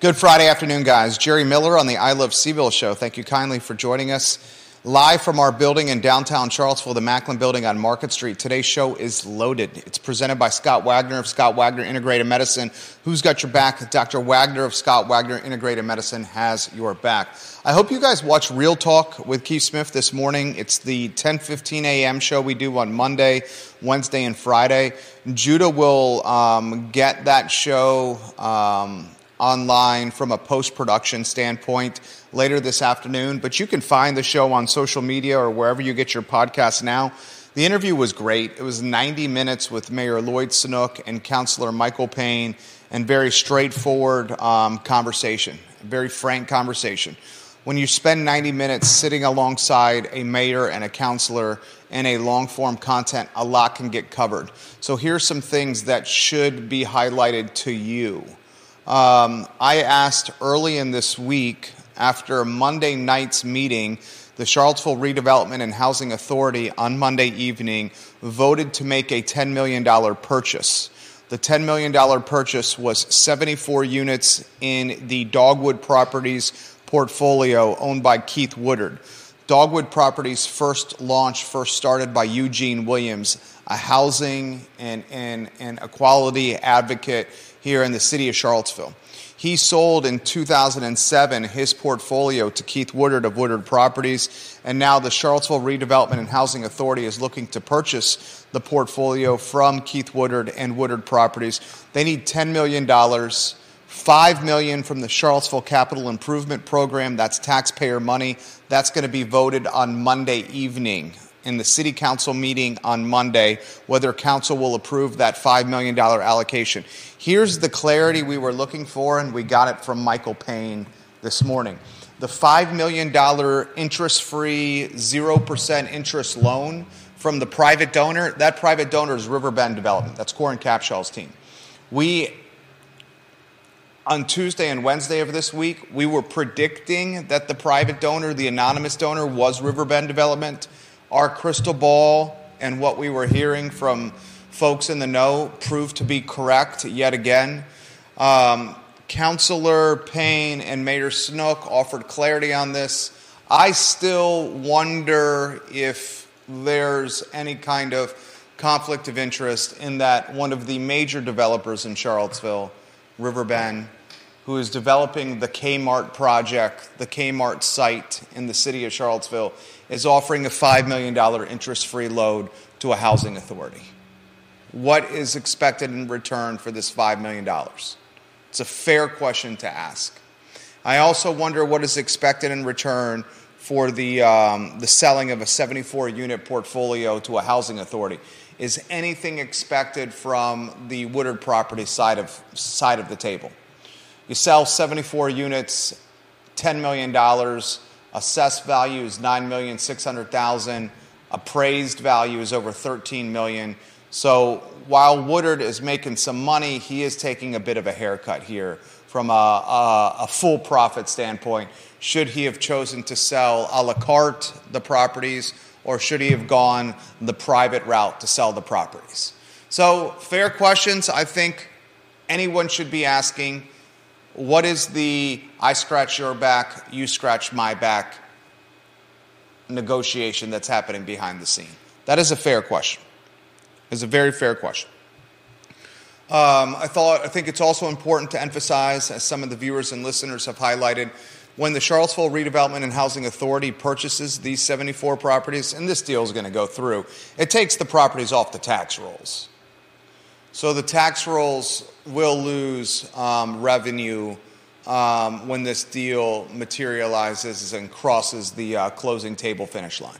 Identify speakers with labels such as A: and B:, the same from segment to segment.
A: Good Friday afternoon, guys. Jerry Miller on the I Love CVille show. Thank you kindly for joining us live from our building in downtown Charlottesville, the Macklin building on Market Street. Today's show is loaded. It's presented by Scott Wagner of Scott Wagner Integrated Medicine. Who's got your back? Dr. Wagner of Scott Wagner Integrated Medicine has your back. I hope you guys watch Real Talk with Keith Smith this morning. It's the 10:15 a.m. show we do on Monday, Wednesday, and Friday. Judah will um, get that show. Um, online from a post production standpoint later this afternoon, but you can find the show on social media or wherever you get your podcasts now. The interview was great. It was 90 minutes with Mayor Lloyd Snook and Councilor Michael Payne, and very straightforward um, conversation, very frank conversation. When you spend 90 minutes sitting alongside a mayor and a councilor in a long form content, a lot can get covered. So here's some things that should be highlighted to you. Um, I asked early in this week, after Monday night's meeting, the Charlottesville Redevelopment and Housing Authority on Monday evening voted to make a $10 million purchase. The $10 million purchase was 74 units in the Dogwood Properties portfolio owned by Keith Woodard. Dogwood Properties first launched, first started by Eugene Williams, a housing and, and, and equality advocate here in the city of Charlottesville. He sold in 2007 his portfolio to Keith Woodard of Woodard Properties, and now the Charlottesville Redevelopment and Housing Authority is looking to purchase the portfolio from Keith Woodard and Woodard Properties. They need $10 million. 5 million from the Charlottesville Capital Improvement Program. That's taxpayer money. That's going to be voted on Monday evening in the city council meeting on Monday whether council will approve that $5 million allocation. Here's the clarity we were looking for, and we got it from Michael Payne this morning. The $5 million interest free, 0% interest loan from the private donor, that private donor is Riverbend Development. That's Coran Capshaw's team. We on Tuesday and Wednesday of this week, we were predicting that the private donor, the anonymous donor, was Riverbend Development our crystal ball and what we were hearing from folks in the know proved to be correct yet again. Um, Councilor Payne and Mayor Snook offered clarity on this. I still wonder if there's any kind of conflict of interest in that one of the major developers in Charlottesville, Riverbend, who is developing the Kmart project, the Kmart site in the city of Charlottesville, is offering a $5 million interest free loan to a housing authority. What is expected in return for this $5 million? It's a fair question to ask. I also wonder what is expected in return for the, um, the selling of a 74 unit portfolio to a housing authority. Is anything expected from the Woodard property side of, side of the table? You sell 74 units, $10 million Assessed value is nine million six hundred thousand. Appraised value is over thirteen million. So while Woodard is making some money, he is taking a bit of a haircut here from a, a, a full profit standpoint. Should he have chosen to sell a la carte the properties, or should he have gone the private route to sell the properties? So, fair questions. I think anyone should be asking. What is the I scratch your back, you scratch my back negotiation that's happening behind the scene? That is a fair question. It's a very fair question. Um, I thought I think it's also important to emphasize, as some of the viewers and listeners have highlighted, when the Charlottesville Redevelopment and Housing Authority purchases these 74 properties, and this deal is going to go through, it takes the properties off the tax rolls. So the tax rolls will lose um, revenue um, when this deal materializes and crosses the uh, closing table finish line.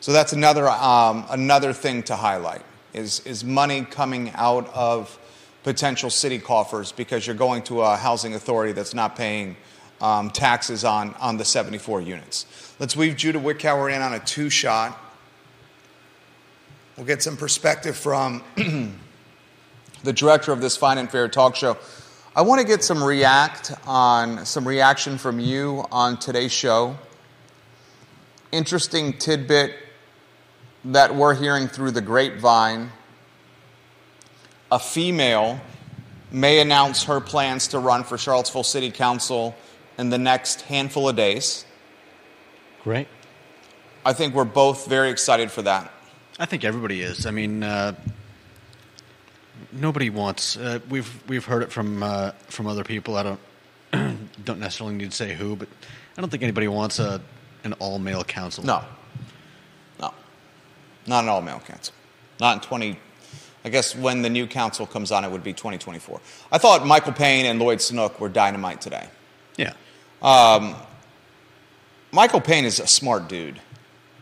A: So that's another, um, another thing to highlight is, is money coming out of potential city coffers because you're going to a housing authority that's not paying um, taxes on, on the 74 units. Let's weave Judah Witkower in on a two shot. We'll get some perspective from the director of this Fine and Fair talk show. I want to get some react on some reaction from you on today's show. Interesting tidbit that we're hearing through the grapevine. A female may announce her plans to run for Charlottesville City Council in the next handful of days.
B: Great.
A: I think we're both very excited for that.
B: I think everybody is. I mean, uh, nobody wants. Uh, we've we've heard it from uh, from other people. I don't don't necessarily need to say who, but I don't think anybody wants a an all male council.
A: No, no, not an all male council. Not in twenty. I guess when the new council comes on, it would be 2024. I thought Michael Payne and Lloyd Snook were dynamite today.
B: Yeah,
A: Michael Payne is a smart dude.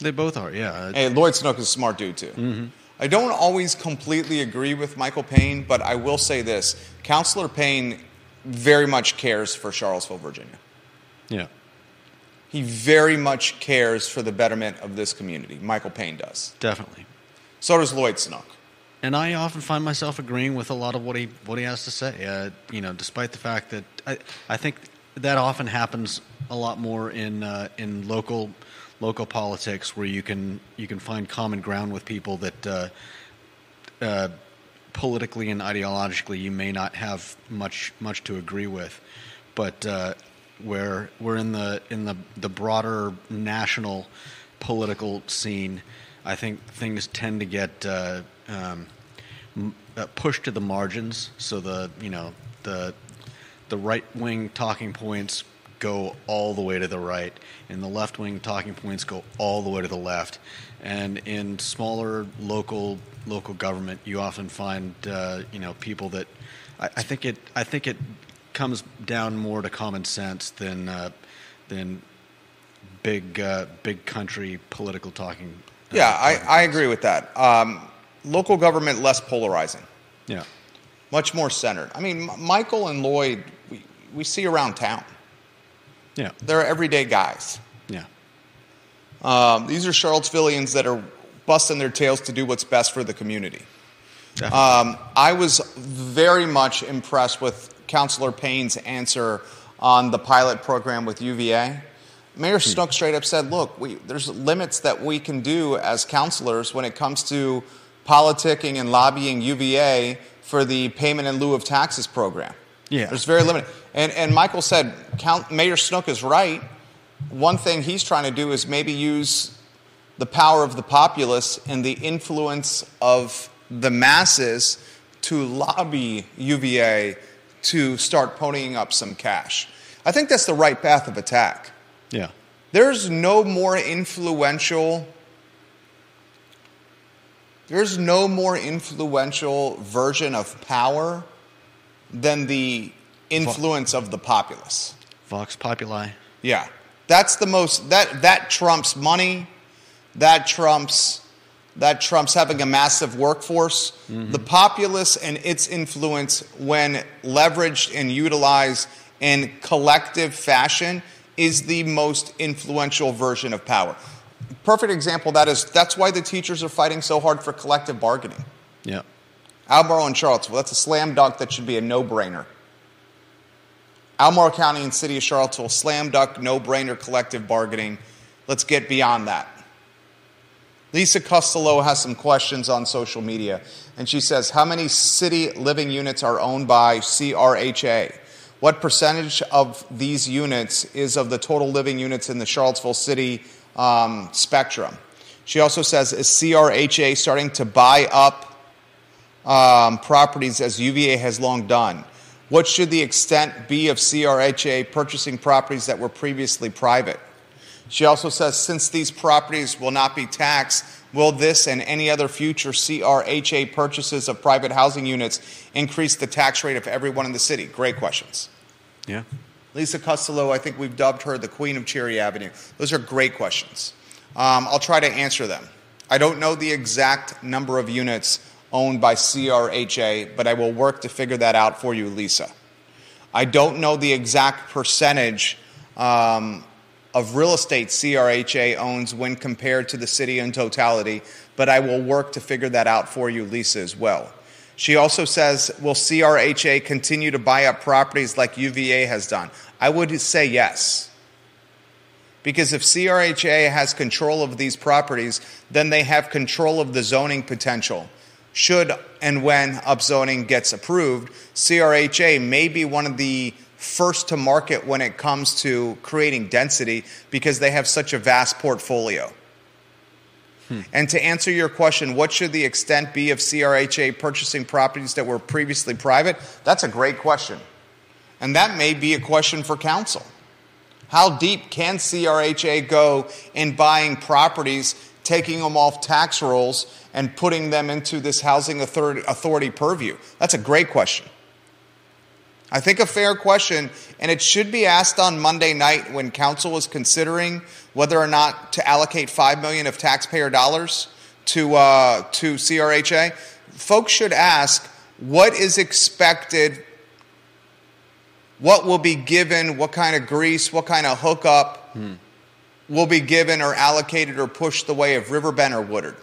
B: they both are. Yeah.
A: And Lloyd Snook is a smart dude too. I don't always completely agree with Michael Payne, but I will say this: Councilor Payne very much cares for Charlottesville, Virginia.
B: yeah.
A: He very much cares for the betterment of this community. Michael Payne does.
B: Definitely.
A: So does Lloyd Snook.
B: And I often find myself agreeing with a lot of what he what he has to say. Uh, you know, despite the fact that I I think that often happens a lot more in uh, in local local politics where you can you can find common ground with people that uh, uh, politically and ideologically you may not have much much to agree with, but uh, where we're in the in the the broader national political scene, I think things tend to get uh, um, uh, pushed to the margins. So the you know the the right wing talking points go all the way to the right, and the left wing talking points go all the way to the left. And in smaller local local government, you often find uh, you know people that I, I think it I think it comes down more to common sense than uh, than big uh, big country political talking. uh,
A: Yeah, I,
B: talking
A: I agree with that. Um, local government less polarizing,
B: Yeah,
A: much more centered. I mean, M- Michael and Lloyd, we, we see around town.
B: Yeah,
A: They're everyday guys.
B: yeah,
A: Um, these are Charlottesvillians that are busting their tails to do what's best for the community. Um, I was very much impressed with Councilor Payne's answer on the pilot program with UVA. Mayor Snook straight up said, "Look, we, there's limits that we can do as councilors when it comes to politicking and lobbying UVA for the payment in lieu of taxes program.
B: Yeah.
A: there's very limited." And and Michael said, Count, "Mayor Snook is right. One thing he's trying to do is maybe use the power of the populace and the influence of the masses to lobby UVA to start ponying up some cash. I think that's the right path of attack.
B: yeah,
A: There's no more influential there's no more influential version of power than the influence of the populace.
B: Vox Populi.
A: Yeah. That's the most that that trumps money. That trumps that trumps having a massive workforce. Mm-hmm. The populace and its influence when leveraged and utilized in collective fashion is the most influential version of power. Perfect example that is that's why the teachers are fighting so hard for collective bargaining.
B: Yeah,
A: Albemarle and Charlottesville, that's a slam dunk that should be a no brainer. Albemarle County and City of Charlottesville, slam dunk, no brainer collective bargaining. Let's get beyond that. Lisa Costello has some questions on social media, and she says, How many city living units are owned by CRHA? What percentage of these units is of the total living units in the Charlottesville city um, spectrum? She also says, Is CRHA starting to buy up um, properties as UVA has long done? What should the extent be of CRHA purchasing properties that were previously private? She also says since these properties will not be taxed, will this and any other future CRHA purchases of private housing units increase the tax rate of everyone in the city? Great questions.
B: yeah,
A: Lisa Costello, I think we've dubbed her the Queen of Cherry Avenue. Those are great questions. Um, I'll try to answer them. I don't know the exact number of units owned by CRHA, but I will work to figure that out for you, Lisa. I don't know the exact percentage um, of real estate CRHA owns when compared to the city in totality, but I will work to figure that out for you, Lisa, as well. She also says, Will CRHA continue to buy up properties like UVA has done? I would say yes. Because if CRHA has control of these properties, then they have control of the zoning potential. Should and when upzoning gets approved, CRHA may be one of the first to market when it comes to creating density because they have such a vast portfolio. Hmm. And to answer your question, what should the extent be of CRHA purchasing properties that were previously private? That's a great question. And that may be a question for council. How deep can CRHA go in buying properties, taking them off tax rolls, and putting them into this housing authority purview? That's a great question. I think a fair question, and it should be asked on Monday night when council is considering whether or not to allocate five million of taxpayer dollars to uh, to CRHA. Folks should ask what is expected, what will be given, what kind of grease, what kind of hookup hmm. will be given or allocated or pushed the way of Riverbend or Woodard.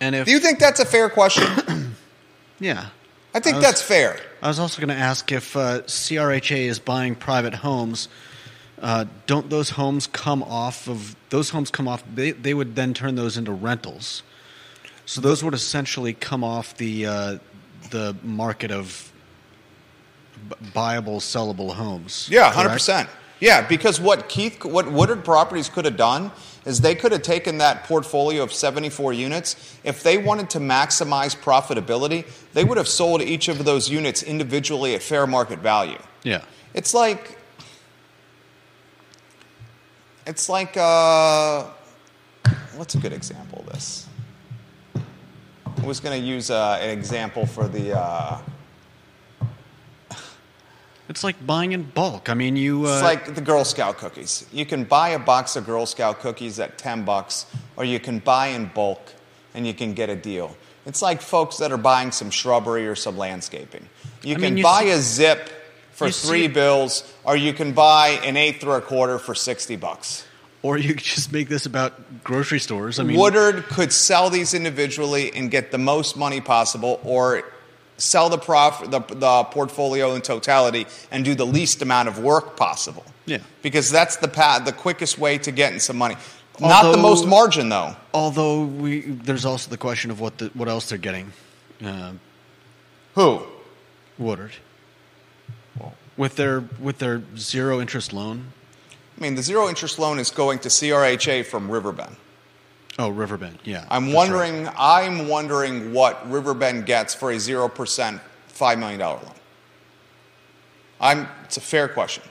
A: And if, do you think that's a fair question?
B: yeah,
A: I think I was, that's fair.
B: I was also going to ask if uh, CRHA is buying private homes. Uh, don't those homes come off of those homes come off? They they would then turn those into rentals. So those would essentially come off the uh, the market of buyable, sellable homes.
A: Yeah, hundred percent. Yeah, because what Keith, what Woodard Properties could have done is they could have taken that portfolio of 74 units. If they wanted to maximize profitability, they would have sold each of those units individually at fair market value.
B: Yeah.
A: It's like, it's like, uh, what's a good example of this? I was going to use uh, an example for the. Uh,
B: it's like buying in bulk. I mean, you.
A: Uh... It's like the Girl Scout cookies. You can buy a box of Girl Scout cookies at 10 bucks, or you can buy in bulk and you can get a deal. It's like folks that are buying some shrubbery or some landscaping. You I can mean, you buy see, a zip for three see, bills, or you can buy an eighth or a quarter for 60 bucks.
B: Or you could just make this about grocery stores. I mean,
A: Woodard could sell these individually and get the most money possible, or sell the, prof, the, the portfolio in totality and do the least amount of work possible.
B: Yeah.
A: Because that's the path, the quickest way to getting some money. Although, Not the most margin, though.
B: Although we, there's also the question of what the, what else they're getting. Uh,
A: Who?
B: Woodard. Well, with their with their zero interest loan.
A: I mean, the zero interest loan is going to CRHA from Riverbend.
B: Oh, Riverbend, yeah.
A: I'm wondering. Right. I'm wondering what Riverbend gets for a zero percent five million dollar loan. I'm. It's a fair question.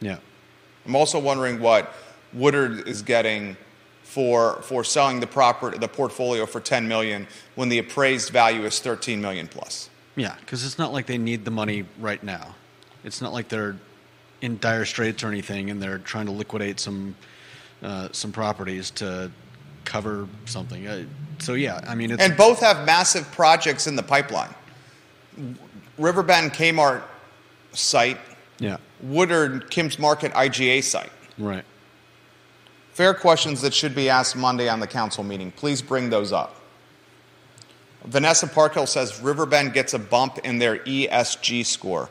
B: Yeah.
A: I'm also wondering what Woodard is getting for for selling the property, the portfolio for 10 million when the appraised value is 13 million plus.
B: Yeah, because it's not like they need the money right now. It's not like they're in dire straits or anything, and they're trying to liquidate some uh, some properties to cover something. Uh, so yeah, I mean, it's
A: and both have massive projects in the pipeline. Riverbend Kmart site,
B: yeah.
A: Woodard Kim's Market IGA site.
B: Right.
A: Fair questions that should be asked Monday on the council meeting. Please bring those up. Vanessa Parkhill says Riverbend gets a bump in their ESG score.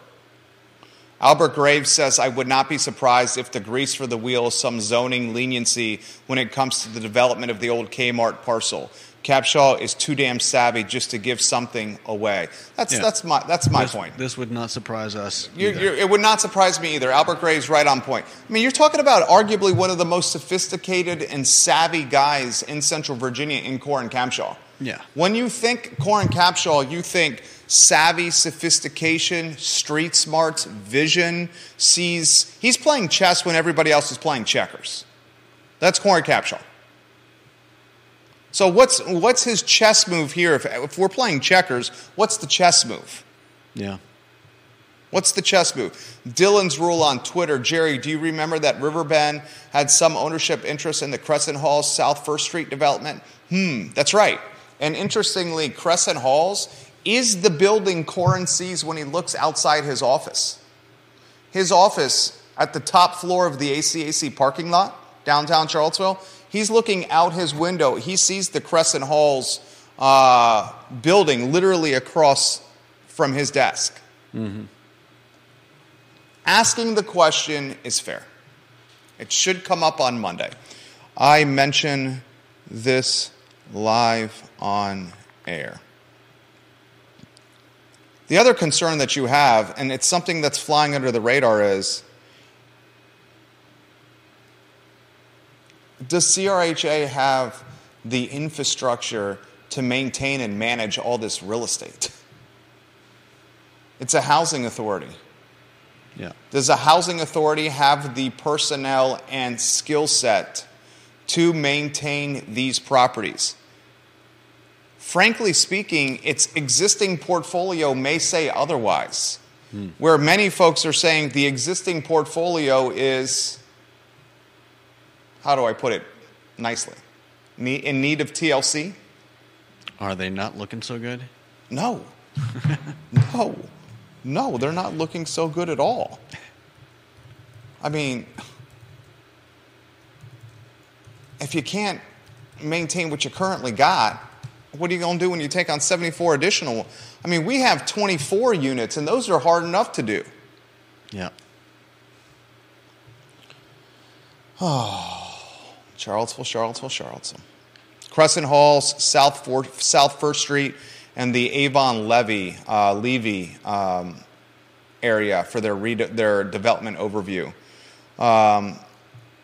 A: Albert Graves says, I would not be surprised if the grease for the wheel is some zoning leniency when it comes to the development of the old Kmart parcel. Capshaw is too damn savvy just to give something away. That's, yeah. that's my, that's my
B: this,
A: point.
B: This would not surprise us.
A: You're, you're, it would not surprise me either. Albert Graves right on point. I mean, you're talking about arguably one of the most sophisticated and savvy guys in Central Virginia in Coran Capshaw.
B: Yeah.
A: When you think Coran Capshaw, you think savvy, sophistication, street smarts, vision, sees. He's playing chess when everybody else is playing checkers. That's Coran Capshaw. So what's what's his chess move here? If, if we're playing checkers, what's the chess move?
B: Yeah.
A: What's the chess move? Dylan's rule on Twitter. Jerry, do you remember that Riverbend had some ownership interest in the Crescent Hall South First Street development? Hmm, that's right. And interestingly, Crescent Halls is the building Coran sees when he looks outside his office. His office at the top floor of the ACAC parking lot, downtown Charlottesville, he's looking out his window. He sees the Crescent Halls uh, building literally across from his desk. Mm-hmm. Asking the question is fair. It should come up on Monday. I mention this live on air. The other concern that you have, and it's something that's flying under the radar, is does CRHA have the infrastructure to maintain and manage all this real estate? It's a housing authority.
B: Yeah.
A: Does a housing authority have the personnel and skill set to maintain these properties? Frankly speaking, its existing portfolio may say otherwise. Hmm. Where many folks are saying the existing portfolio is, how do I put it nicely, in need of TLC?
B: Are they not looking so good?
A: No. no. No, they're not looking so good at all. I mean, if you can't maintain what you currently got, what are you going to do when you take on 74 additional? I mean, we have 24 units, and those are hard enough to do.
B: Yeah.
A: Oh, Charlottesville, Charlottesville, Charlottesville. Crescent Halls, South, South First Street, and the Avon Levy, uh, Levy um, area for their, their development overview. Um,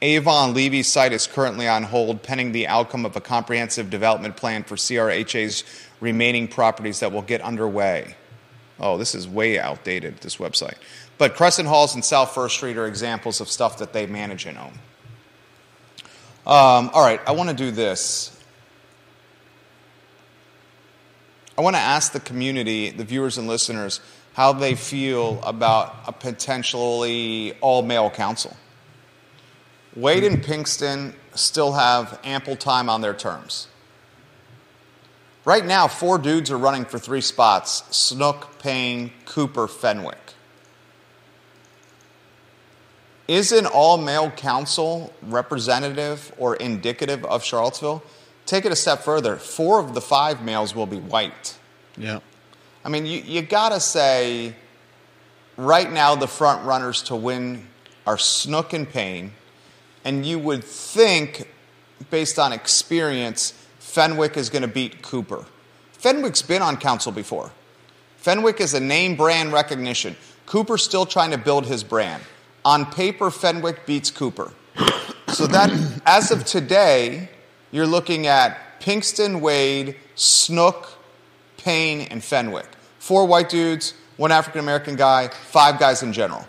A: Avon Levy's site is currently on hold pending the outcome of a comprehensive development plan for CRHA's remaining properties that will get underway. Oh, this is way outdated, this website. But Crescent Halls and South First Street are examples of stuff that they manage and own. Um, all right, I want to do this. I want to ask the community, the viewers and listeners, how they feel about a potentially all male council. Wade and Pinkston still have ample time on their terms. Right now, four dudes are running for three spots Snook, Payne, Cooper, Fenwick. Is an all male council representative or indicative of Charlottesville? Take it a step further. Four of the five males will be white.
B: Yeah.
A: I mean, you, you got to say, right now, the front runners to win are Snook and Payne. And you would think, based on experience, Fenwick is going to beat Cooper. Fenwick's been on council before. Fenwick is a name brand recognition. Cooper's still trying to build his brand. On paper, Fenwick beats Cooper. So that, as of today, you're looking at Pinkston, Wade, Snook, Payne, and Fenwick. Four white dudes, one African American guy, five guys in general.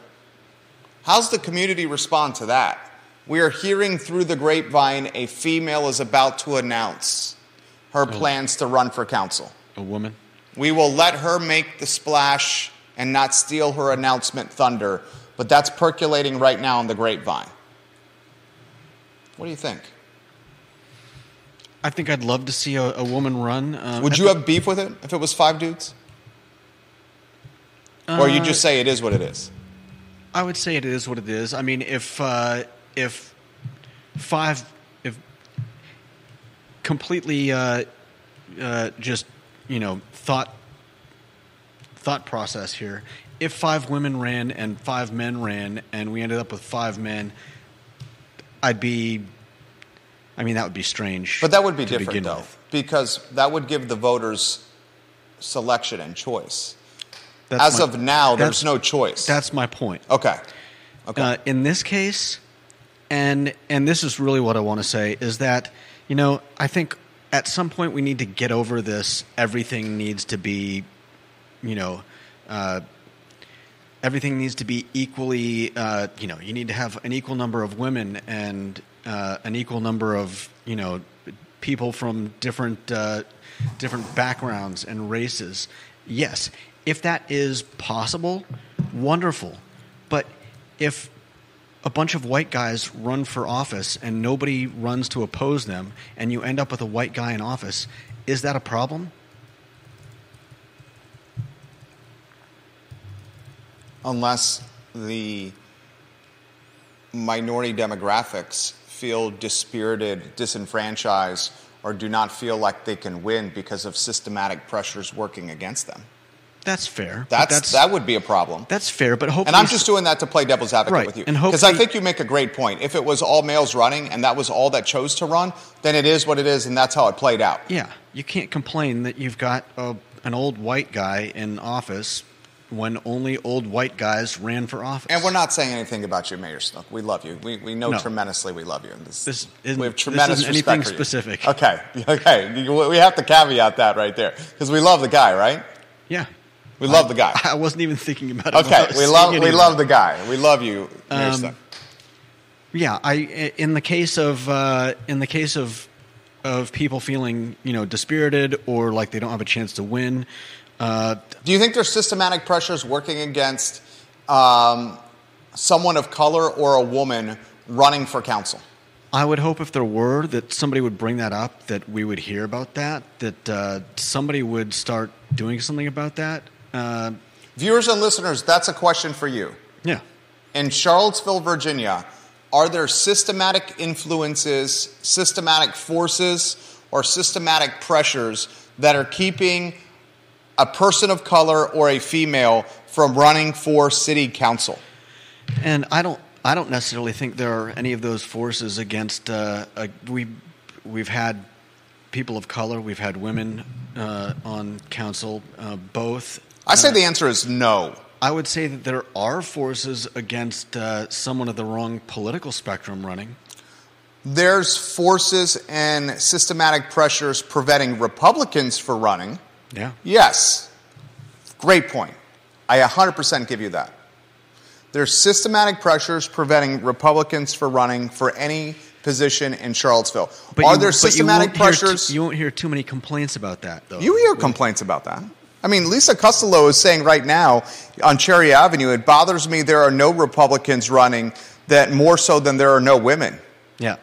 A: How's the community respond to that? We are hearing through the grapevine a female is about to announce her plans to run for council.
B: A woman?
A: We will let her make the splash and not steal her announcement thunder, but that's percolating right now in the grapevine. What do you think?
B: I think I'd love to see a, a woman run.
A: Um, Would you have beef with it if it was five dudes? Uh, or you just say it is what it is?
B: I would say it is what it is. I mean, if uh, if five if completely uh, uh just you know thought thought process here, if five women ran and five men ran, and we ended up with five men, I'd be I mean, that would be strange.
A: But that would be different, though, with. because that would give the voters selection and choice. That's As my, of now, there's no choice.
B: That's my point.
A: Okay. Okay.
B: Uh, in this case, and and this is really what I want to say is that you know I think at some point we need to get over this. Everything needs to be, you know. Uh, everything needs to be equally, uh, you know, you need to have an equal number of women and uh, an equal number of you know people from different uh, different backgrounds and races. Yes, if that is possible, wonderful. But if a bunch of white guys run for office and nobody runs to oppose them, and you end up with a white guy in office, is that a problem?
A: Unless the minority demographics feel dispirited, disenfranchised, or do not feel like they can win because of systematic pressures working against them.
B: That's fair.
A: That's, that's, that would be a problem.
B: That's fair, but hopefully,
A: and I'm just doing that to play devil's advocate
B: right.
A: with you,
B: because
A: I think you make a great point. If it was all males running and that was all that chose to run, then it is what it is, and that's how it played out.
B: Yeah, you can't complain that you've got a, an old white guy in office when only old white guys ran for office.
A: And we're not saying anything about you, Mayor Snook. We love you. We, we know
B: No.
A: tremendously we love you. And This,
B: This isn't-
A: we have
B: this
A: tremendous respect
B: anything
A: for you.
B: specific.
A: Okay, okay. We have to caveat that right there because we love the guy, right?
B: yeah.
A: We love the guy.
B: I wasn't even thinking about it.
A: Okay, we love we love the guy. We love you,
B: Um, Yeah, I in the case of uh, in the case of of people feeling you know dispirited or like they don't have a chance to win. Uh,
A: Do you think there's systematic pressures working against um, someone of color or a woman running for council?
B: I would hope if there were that somebody would bring that up, that we would hear about that, that uh, somebody would start doing something about that. Uh,
A: Viewers and listeners, that's a question for you.
B: yeah,
A: In Charlottesville, Virginia, are there systematic influences, systematic forces, or systematic pressures that are keeping a person of color or a female from running for city council?
B: and I don't, I don't necessarily think there are any of those forces against. Uh, uh, we, we've had people of color, we've had women uh, on council, uh, both.
A: I say the answer is no.
B: I would say that there are forces against uh, someone of the wrong political spectrum running.
A: There's forces and systematic pressures preventing Republicans from running.
B: Yeah.
A: Yes. Great point. I 100% give you that. There's systematic pressures preventing Republicans from running for any position in Charlottesville. But Are
B: you-
A: there systematic
B: won't t-
A: pressures?
B: you won't hear too many complaints about that, though.
A: You hear complaints about that. I mean, Lisa Costello is saying right now on Cherry Avenue, it bothers me there are no Republicans running that more so than there are no women.
B: Yeah.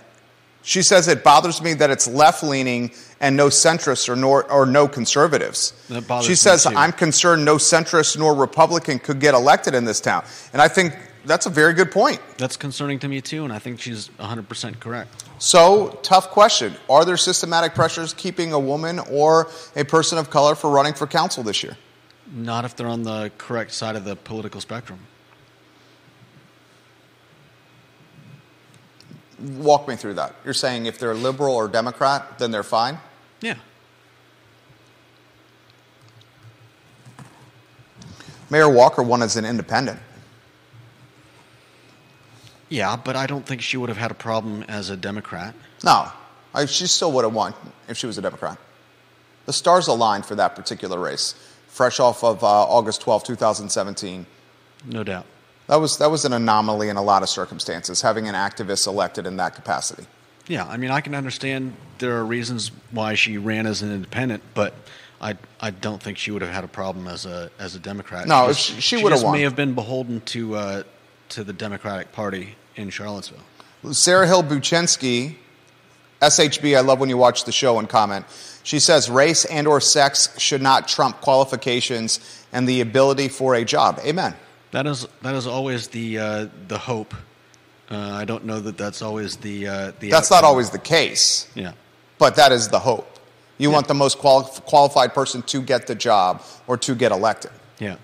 A: She says it bothers me that it's left leaning and no centrists or, nor, or no conservatives. She says. I'm concerned no centrist nor Republican could get elected in this town. And I think that's a very good point.
B: That's concerning to me, too, and I think she's 100% correct.
A: So, tough question. Are there systematic pressures keeping a woman or a person of color for running for council this year?
B: Not if they're on the correct side of the political spectrum.
A: Walk me through that. You're saying if they're liberal or Democrat, then they're fine?
B: Yeah.
A: Mayor Walker won as an independent.
B: Yeah, but I don't think she would have had a problem as a Democrat.
A: No, I, she still would have won if she was a Democrat. The stars aligned for that particular race, fresh off of uh, August 12, 2017.
B: No doubt.
A: That was, that was an anomaly in a lot of circumstances, having an activist elected in that capacity.
B: Yeah, I mean, I can understand there are reasons why she ran as an independent, but I, I don't think she would have had a problem as a as a Democrat.
A: No,
B: just-
A: she- she would have won.
B: May have been beholden to uh, to the Democratic Party in Charlottesville.
A: Sarah Hill Buchensky, SHB, I love when you watch the show and comment. She says race and or sex should not trump qualifications and the ability for a job. Amen.
B: That is that is always the uh, the hope. Uh, I don't know that that's always the uh, the.
A: That's not always the case,
B: Yeah.
A: but that is the hope. You want the most quali- qualified person to get the job or to get elected.
B: Yeah.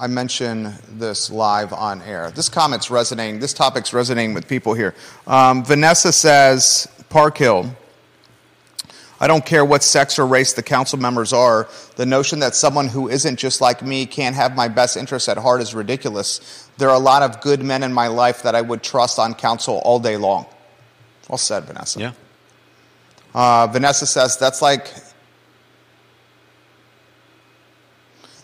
A: I mention this live on air. This comment's resonating. This topic's resonating with people here. Um, Vanessa says, Park Hill. I don't care what sex or race the council members are. The notion that someone who isn't just like me can't have my best interests at heart is ridiculous. There are a lot of good men in my life that I would trust on council all day long. Well said, Vanessa.
B: Yeah.
A: Uh, Vanessa says that's like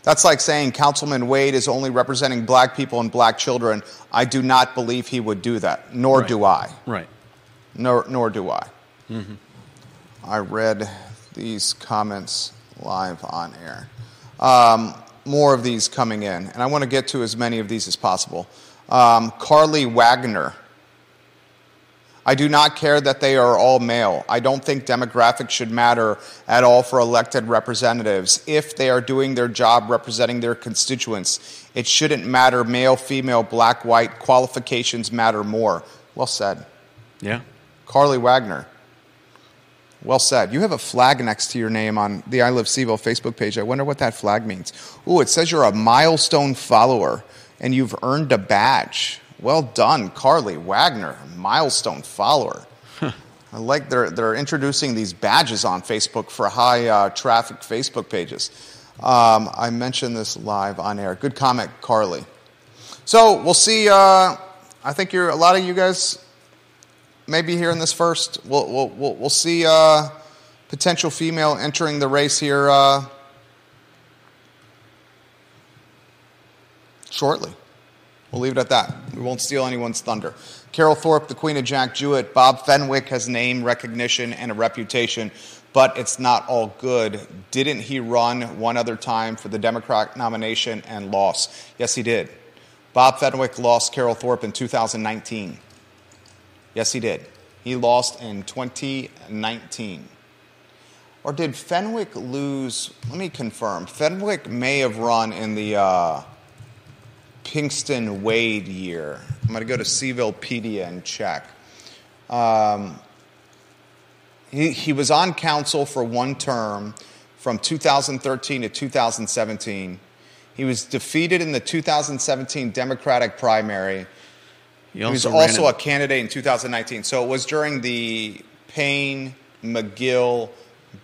A: that's like saying Councilman Wade is only representing black people and black children. I do not believe he would do that, nor
B: Right.
A: do I.
B: Right.
A: Nor, nor do I. I read these comments live on air. Um, more of these coming in, and I want to get to as many of these as possible. Um, Carly Wagner. I do not care that they are all male. I don't think demographics should matter at all for elected representatives. If they are doing their job representing their constituents, it shouldn't matter male, female, black, white. Qualifications matter more. Well said.
B: Yeah.
A: Carly Wagner. Well said. You have a flag next to your name on the I Live CVille Facebook page. I wonder what that flag means. Ooh, it says you're a milestone follower and you've earned a badge. Well done, Carly Wagner, milestone follower. I like they're, they're introducing these badges on Facebook for high uh, traffic Facebook pages. Um, I mentioned this live on air. Good comment, Carly. So we'll see. Uh, I think you're a lot of you guys may be hearing this first. We'll, we'll, we'll, we'll see uh, potential female entering the race here uh, shortly. We'll leave it at that. We won't steal anyone's thunder. Carol Thorpe, the Queen of Jack Jouett. Bob Fenwick has name recognition and a reputation, but it's not all good. Didn't he run one other time for the Democrat nomination and lost? Yes, he did. Bob Fenwick lost Carol Thorpe in 2019. Yes, he did. He lost in 2019. Or did Fenwick lose? Let me confirm. Fenwick may have run in the. Uh, Pinkston Wade year. I'm going to go to Cvillepedia and check. Um, he, he was on council for one term from 2013 to 2017. He was defeated in the 2017 Democratic primary. He, he was also a candidate in 2019. So it was during the Payne, Magill,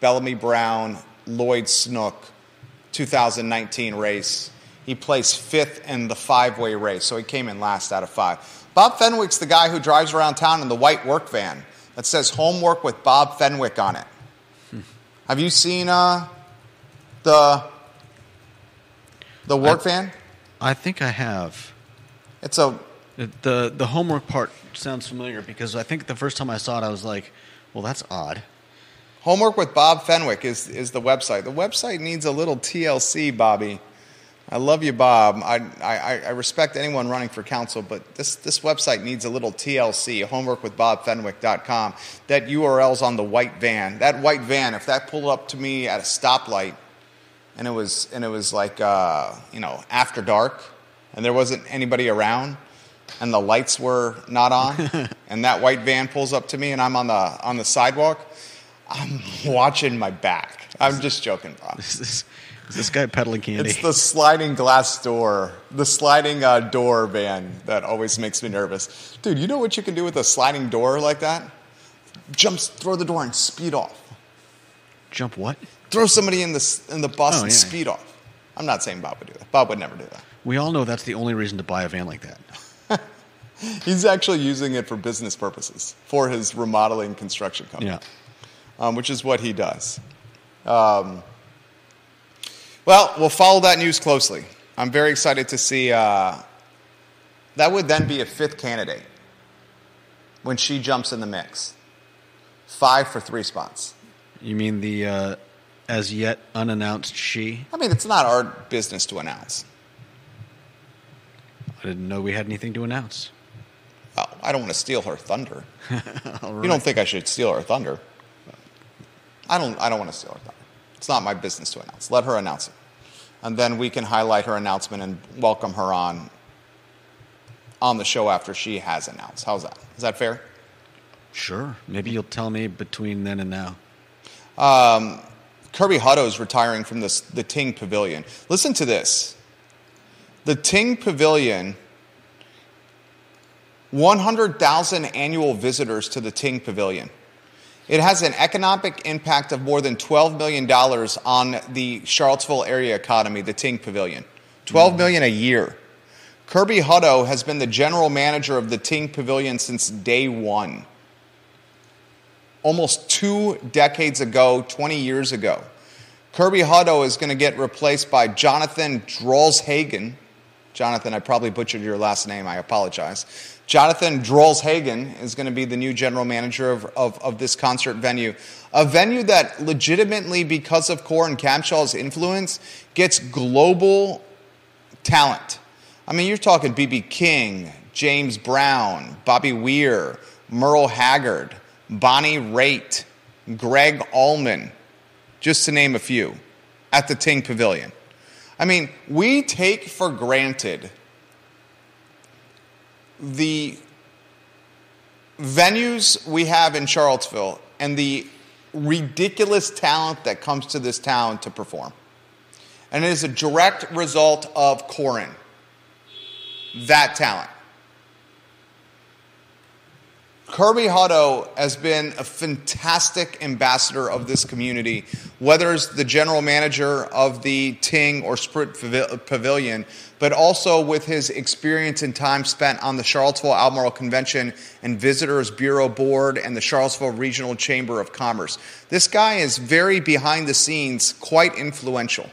A: Bellamy Brown, Lloyd Snook 2019 race. He placed fifth in the five way race, so he came in last out of five. Bob Fenwick's the guy who drives around town in the white work van that says homework with Bob Fenwick on it. Hmm. Have you seen uh, the, the work I, van?
B: I think I have.
A: It's a.
B: The, the homework part sounds familiar because I think the first time I saw it, I was like, well, that's odd.
A: Homework with Bob Fenwick is, is the website. The website needs a little TLC, Bobby. I love you, Bob. I, I, I, respect anyone running for council, but this, this website needs a little TLC, homeworkwithbobfenwick.com. That URL's on the white van. That white van, if that pulled up to me at a stoplight and it was, and it was like, uh, you know, after dark and there wasn't anybody around and the lights were not on and that white van pulls up to me and I'm on the, on the sidewalk, I'm watching my back. I'm just joking, Bob.
B: Is this guy peddling candy?
A: It's the sliding glass door, the sliding uh, door van that always makes me nervous. Dude, you know what you can do with a sliding door like that? Jump, throw the door and speed off.
B: Jump what?
A: Throw somebody in the, in the bus oh, and yeah. speed off. I'm not saying Bob would do that. Bob would never do that.
B: We all know that's the only reason to buy a van like that.
A: He's actually using it for business purposes, for his remodeling construction company,
B: yeah.
A: um, which is what he does. Um, well, we'll follow that news closely. I'm very excited to see. Uh, that would then be a fifth candidate when she jumps in the mix. Five for three spots.
B: You mean the uh, as yet unannounced she?
A: I mean, it's not our business to announce.
B: I didn't know we had anything to announce.
A: Oh, I don't want to steal her thunder. right. You don't think I should steal her thunder? I don't. I don't want to steal her thunder. It's not my business to announce. Let her announce it. And then we can highlight her announcement and welcome her on on the show after she has announced. How's that? Is that fair?
B: Sure. Maybe you'll tell me between then and now.
A: Um, Kirby Hutto is retiring from this, the Ting Pavilion. Listen to this. The Ting Pavilion, 100,000 annual visitors to the Ting Pavilion. It has an economic impact of more than $12 million on the Charlottesville area economy, the Ting Pavilion. 12 million a year. Kirby Hutto has been the general manager of the Ting Pavilion since day one. Almost two decades ago, 20 years ago. Kirby Hutto is going to get replaced by Jonathan Drolshagen. Jonathan, I probably butchered your last name. I apologize. Jonathan Drolshagen is going to be the new general manager of, of, of, this concert venue. A venue that legitimately, because of Core and influence, gets global talent. I mean, you're talking B.B. King, James Brown, Bobby Weir, Merle Haggard, Bonnie Raitt, Gregg Allman, just to name a few, at the Ting Pavilion. I mean, we take for granted the venues we have in Charlottesville and the ridiculous talent that comes to this town to perform. And it is a direct result of Coran. That talent. Kirby Hutto has been a fantastic ambassador of this community, whether as the general manager of the Ting or Sprint Pavilion, but also with his experience and time spent on the Charlottesville Albemarle Convention and Visitors Bureau Board and the Charlottesville Regional Chamber of Commerce. This guy is very behind the scenes, quite influential.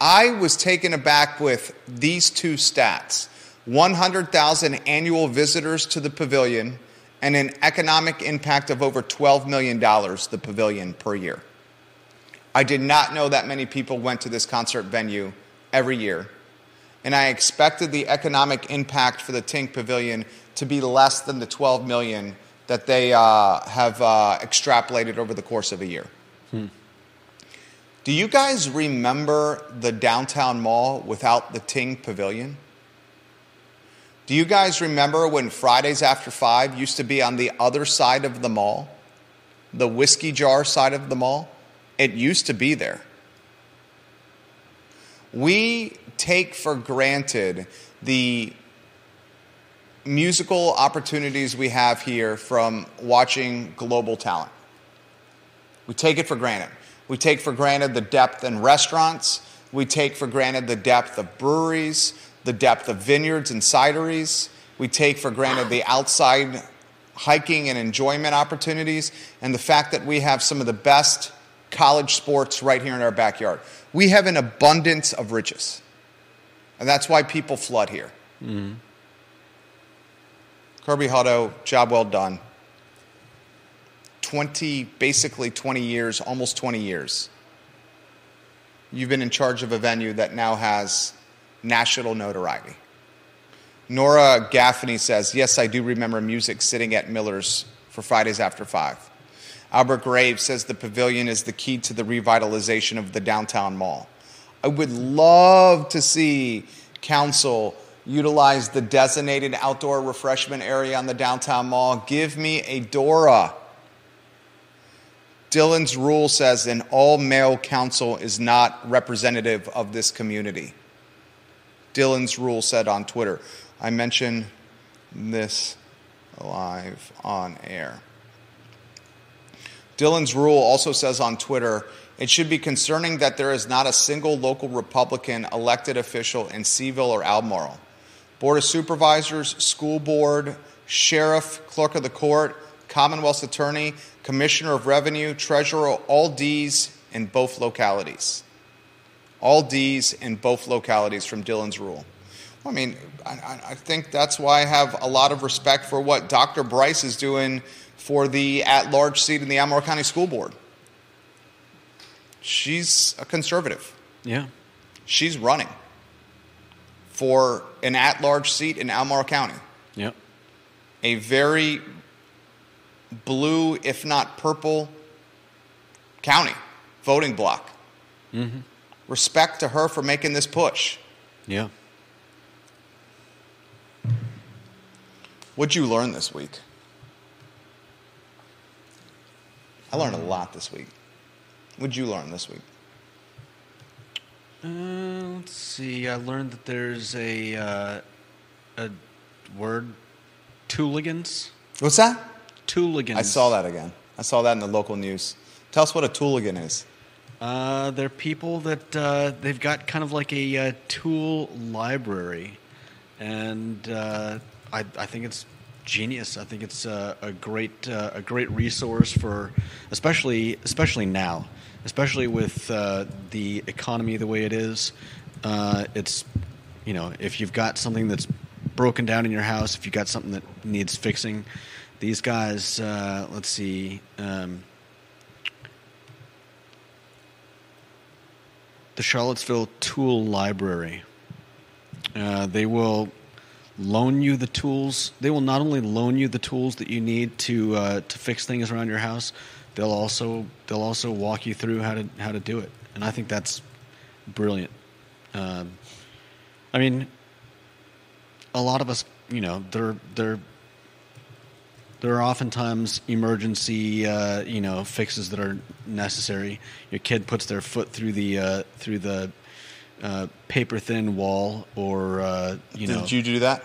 A: I was taken aback with these two stats 100,000 annual visitors to the pavilion and an economic impact of over $12 million, the pavilion per year. I did not know that many people went to this concert venue every year, and I expected the economic impact for the Ting Pavilion to be less than the 12 million that they uh, have uh, extrapolated over the course of a year. Hmm. Do you guys remember the downtown mall without the Ting Pavilion? Do you guys remember when Fridays after five used to be on the other side of the mall? The whiskey jar side of the mall? It used to be there. We take for granted the musical opportunities we have here from watching global talent. We take it for granted. We take for granted the depth in restaurants. We take for granted the depth of breweries, the depth of vineyards and cideries. We take for granted the outside hiking and enjoyment opportunities and the fact that we have some of the best college sports right here in our backyard. We have an abundance of riches. And that's why people flood here. Mm-hmm. Kirby Hutto, job well done. 20, basically 20 years, almost 20 years, you've been in charge of a venue that now has national notoriety. Nora Gaffney says, Yes, I do remember music sitting at Miller's for Fridays after five. Albert Graves says the pavilion is the key to the revitalization of the downtown mall. I would love to see council utilize the designated outdoor refreshment area on the downtown mall. Give me a DORA. Dylan's rule says an all male council is not representative of this community. Dylan's rule said on Twitter. I mention this live on air. Dylan's rule also says on Twitter it should be concerning that there is not a single local Republican elected official in CVille or Albemarle. Board of Supervisors, school board, sheriff, clerk of the court, Commonwealth's attorney, commissioner of revenue, treasurer, all D's in both localities. All D's in both localities from Dylan's rule. I mean, I, I, think that's why I have a lot of respect for what Dr. Bryce is doing for the at large seat in the Albemarle County School Board. She's a conservative.
B: Yeah.
A: She's running for an at large seat in Albemarle County.
B: Yep.
A: A very blue, if not purple, county voting block. Mm-hmm. Respect to her for making this push.
B: Yeah.
A: What'd you learn this week? I learned a lot this week. What'd you learn this week?
B: Uh, let's see. I learned that there's a uh, a word, tooligans.
A: What's that?
B: Tooligans. I
A: saw that again. I saw that in the local news. Tell us what a tooligan is.
B: Uh, they're people that uh, they've got kind of like a uh, tool library, and uh, I, I, think it's genius. I think it's uh, a great uh, a great resource for, especially especially now, especially with the economy the way it is. it's you know if you've got something that's broken down in your house, if you've got something that needs fixing, these guys, uh, let's see. Um, the Charlottesville Tool Library. Uh, they will loan you the tools. They will not only loan you the tools that you need to uh, to fix things around your house. They'll also they'll also walk you through how to how to do it, and I think that's brilliant. Um, I mean, a lot of us, you know, they're they're there are oftentimes emergency, uh, you know, fixes that are necessary. Your kid puts their foot through the uh, through the uh, paper thin wall, or uh, you
A: Did
B: know.
A: Did you do that?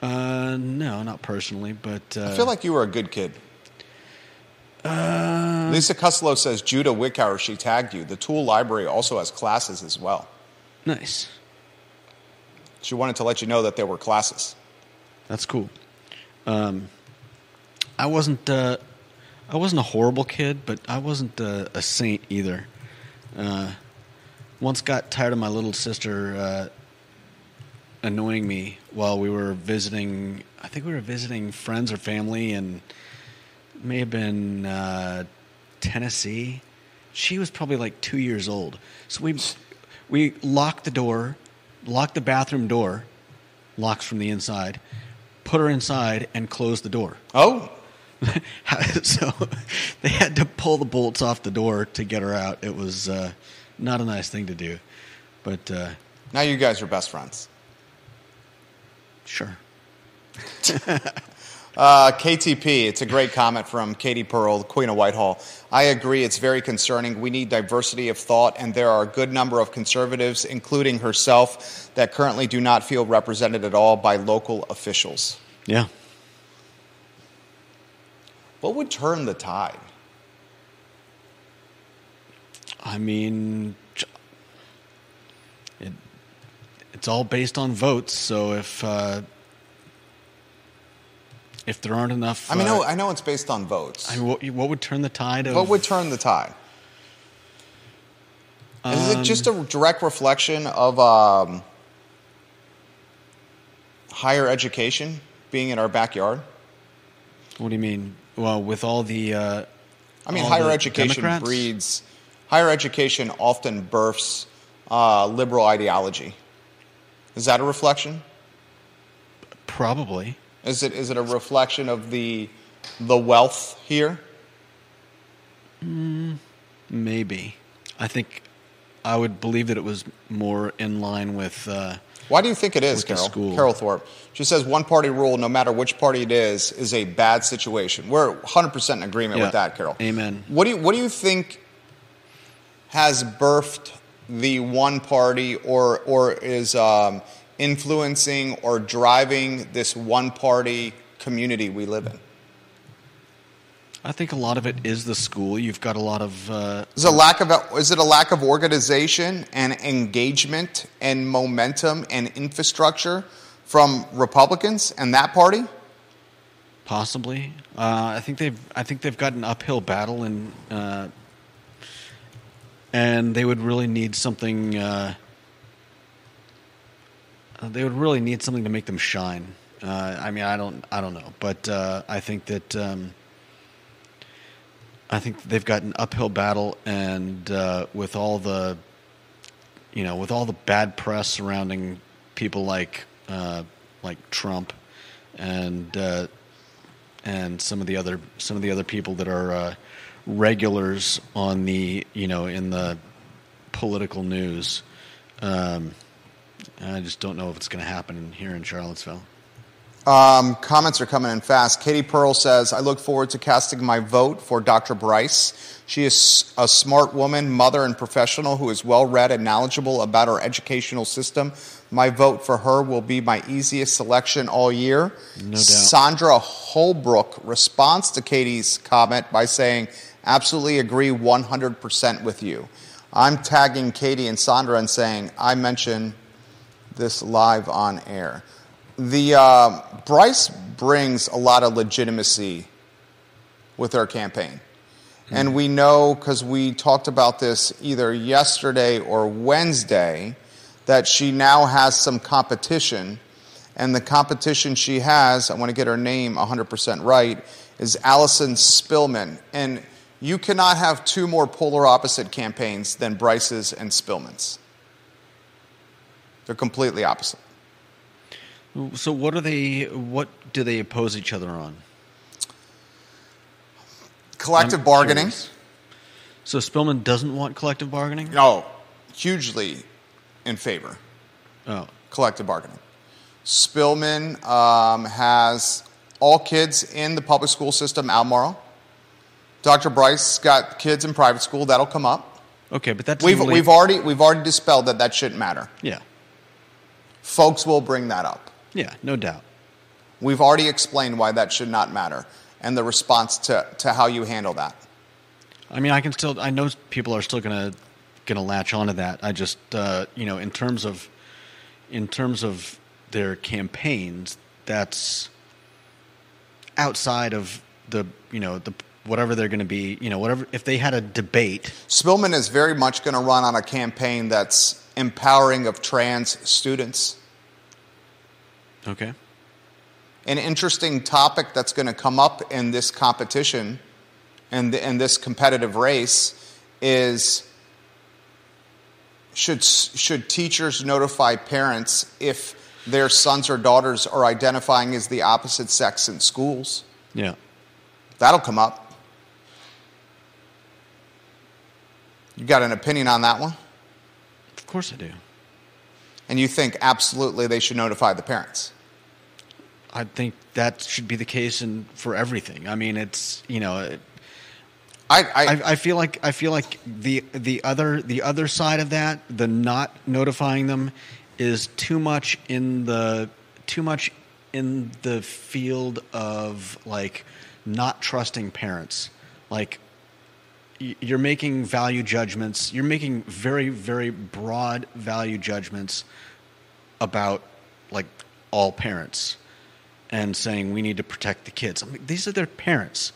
B: Uh, no, not personally, but uh,
A: I feel like you were a good kid.
B: uh,
A: Lisa Costello says Judah Witkower, she tagged you. The Tool Library also has classes as well.
B: nice.
A: She wanted to let you know that there were classes.
B: That's cool. Um, I wasn't. Uh, I wasn't a horrible kid, but I wasn't uh, a saint either. Uh, once got tired of my little sister uh, annoying me while we were visiting. I think we were visiting friends or family, and may have been uh, Tennessee. She was probably like two years old, so we we locked the door, locked the bathroom door, locks from the inside, put her inside, and closed the door.
A: Oh,
B: so they had to pull the bolts off the door to get her out. It was uh, not a nice thing to do, but uh,
A: now you guys are best friends.
B: sure.
A: Uh, KTP, it's a great comment from Katie Pearl, the Queen of Whitehall. I agree, it's very concerning. We need diversity of thought, and there are a good number of conservatives, including herself, that currently do not feel represented at all by local officials.
B: Yeah.
A: What would turn the tide?
B: I mean, it, it's all based on votes. So if uh, if there aren't enough,
A: I mean,
B: uh,
A: no, I know it's based on votes.
B: I mean, what, what would turn the tide of?
A: What would turn the tide? Is it just a direct reflection of um, higher education being in our backyard?
B: What do you mean? Well, with all the, uh,
A: I mean, higher education
B: Democrats?
A: breeds. Higher education often births uh, liberal ideology. Is that a reflection?
B: probably.
A: Is it is it a reflection of the the wealth here?
B: Maybe. I think I would believe that it was more in line with. Uh,
A: Why do you think it is, Carol? Carol Thorpe. She says one party rule, no matter which party it is, is a bad situation. We're 100% in agreement with that, Carol.
B: Amen.
A: What do you, what do you think has birthed the one party or, or is um, influencing or driving this one party community we live in?
B: I think a lot of it is the school. You've got a lot of. Uh,
A: Is it a lack of is it a lack of organization and engagement and momentum and infrastructure from Republicans and that party?
B: Possibly, uh, I think they've. I think they've got an uphill battle, and uh, and they would really need something. Uh, they would really need something to make them shine. Uh, I mean, I don't. I don't know, but uh, I think that. Um, I think they've got an uphill battle, and uh, with all the, you know, with all the bad press surrounding people like uh, like Trump, and uh, and some of the other some of the other people that are uh, regulars on the you know in the political news. Um, I just don't know if it's going to happen here in Charlottesville.
A: Um, comments are coming in fast. Katie Pearl says, I look forward to casting my vote for Dr. Bryce. She is a smart woman, mother, and professional who is well read and knowledgeable about our educational system. My vote for her will be my easiest selection all year.
B: No doubt.
A: Sandra Holbrook responds to Katie's comment by saying, Absolutely agree 100% with you. I'm tagging Katie and Sandra and saying, I mention this live on air. The uh, Bryce brings a lot of legitimacy with her campaign, and we know because we talked about this either yesterday or Wednesday that she now has some competition, and the competition she has, I want to get her name 100% right, is Allison Spillman, and you cannot have two more polar opposite campaigns than Bryce's and Spillman's. They're completely opposite.
B: So what are they? What do they oppose each other on?
A: Collective
B: I'm
A: bargaining.
B: curious. So Spillman doesn't want collective bargaining.
A: No, hugely in favor.
B: Oh,
A: Collective bargaining. Spillman um, has all kids in the public school system, Albemarle. Dr. Bryce got kids in private school. That'll come up.
B: okay, but that's
A: We've, we've already we've already dispelled that that shouldn't matter.
B: yeah,
A: Folks will bring that up.
B: Yeah, no doubt.
A: We've already explained why that should not matter and the response to, to how you handle that.
B: I mean, I can still. I know people are still gonna gonna latch onto that. I just, uh, you know, in terms of in terms of their campaigns, that's outside of the you know the whatever they're going to be. You know, whatever if they had a debate.
A: Spillman is very much going to run on a campaign that's empowering of trans students.
B: Okay.
A: An interesting topic that's going to come up in this competition and in this competitive race is should, should teachers notify parents if their sons or daughters are identifying as the opposite sex in schools?
B: Yeah.
A: That'll come up. You got an opinion on that one?
B: Of course I do.
A: And you think absolutely they should notify the parents?
B: I think that should be the case in for everything. I mean, it's you know, it,
A: I, I,
B: I, I feel like I feel like the the other the other side of that, the not notifying them, is too much in the too much in the field of like not trusting parents. Like you're making value judgments. You're making very very broad value judgments about like all parents and saying we need to protect the kids. I mean, these are their parents.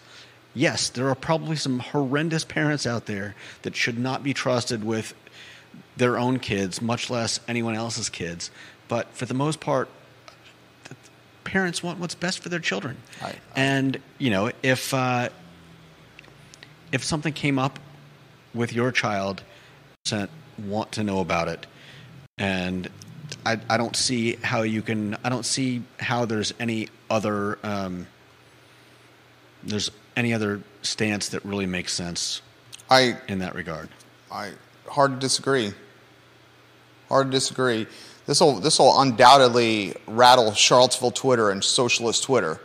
B: Yes, there are probably some horrendous parents out there that should not be trusted with their own kids, much less anyone else's kids. But for the most part, the parents want what's best for their children.
A: I- I-
B: and you know, if uh, if something came up with your child, want to know about it, and I, I don't see how you can. I don't see how there's any other. Um, there's any other stance that really makes sense
A: I,
B: in that regard.
A: I hard to disagree. Hard to disagree. This will this will undoubtedly rattle Charlottesville Twitter and socialist Twitter.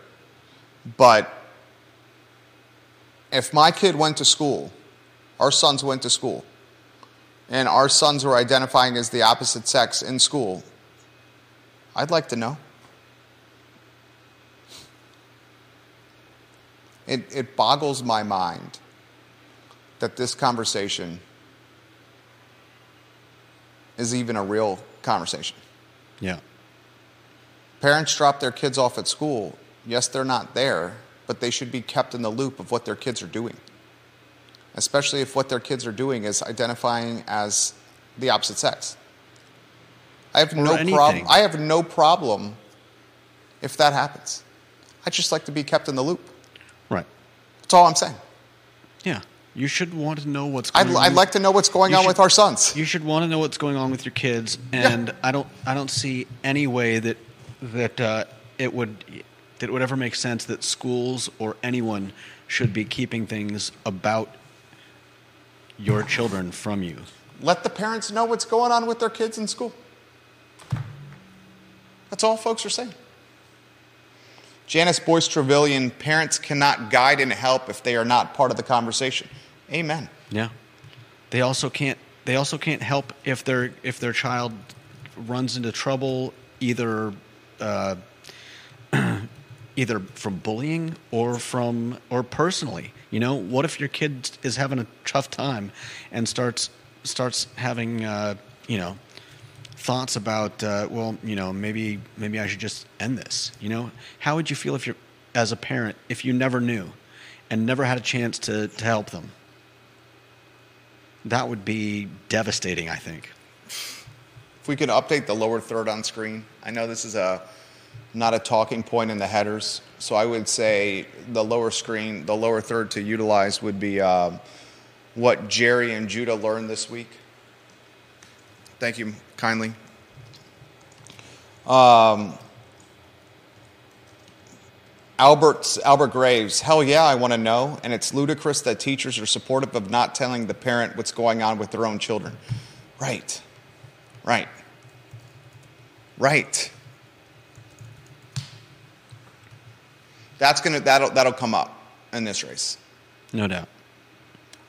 A: But if my kid went to school, our sons went to school, and our sons were identifying as the opposite sex in school, I'd like to know. It, it boggles my mind that this conversation is even a real conversation.
B: Yeah.
A: Parents drop their kids off at school. Yes, they're not there, but they should be kept in the loop of what their kids are doing. Especially if what their kids are doing is identifying as the opposite sex. I have
B: Or
A: no problem. I have no problem if that happens. I just like to be kept in the loop.
B: Right.
A: That's all I'm saying.
B: Yeah. You should want to know what's
A: I'd,
B: going on.
A: I'd like to know what's going
B: You
A: on
B: should-
A: with our sons.
B: You should want to know what's going on with your kids,
A: Yeah.
B: and I don't. I don't see any way that that uh, it would that it would ever make sense that schools or anyone should be keeping things about your children from you.
A: Let the parents know what's going on with their kids in school. That's all folks are saying. Janice Boyce Trevelyan, parents cannot guide and help if they are not part of the conversation. Amen.
B: Yeah. They also can't. They also can't help if their if their child runs into trouble either. Uh, either from bullying or from or personally. You know what if your kid is having a tough time and starts starts having uh, you know thoughts about uh, well you know maybe maybe i should just end this you know? How would you feel if you're as a parent if you never knew and never had a chance to, to help them? That would be devastating i think.
A: If we could update the lower third on screen. I know this is a not a talking point in the headers, so I would say the lower screen, the lower third to utilize would be um, what Jerry and Judah learned this week. Thank you kindly. Um, Albert, Albert Graves, hell yeah, I want to know. And it's ludicrous that teachers are supportive of not telling the parent what's going on with their own children. Right. Right. Right. That's gonna that'll that'll come up in this race.
B: no doubt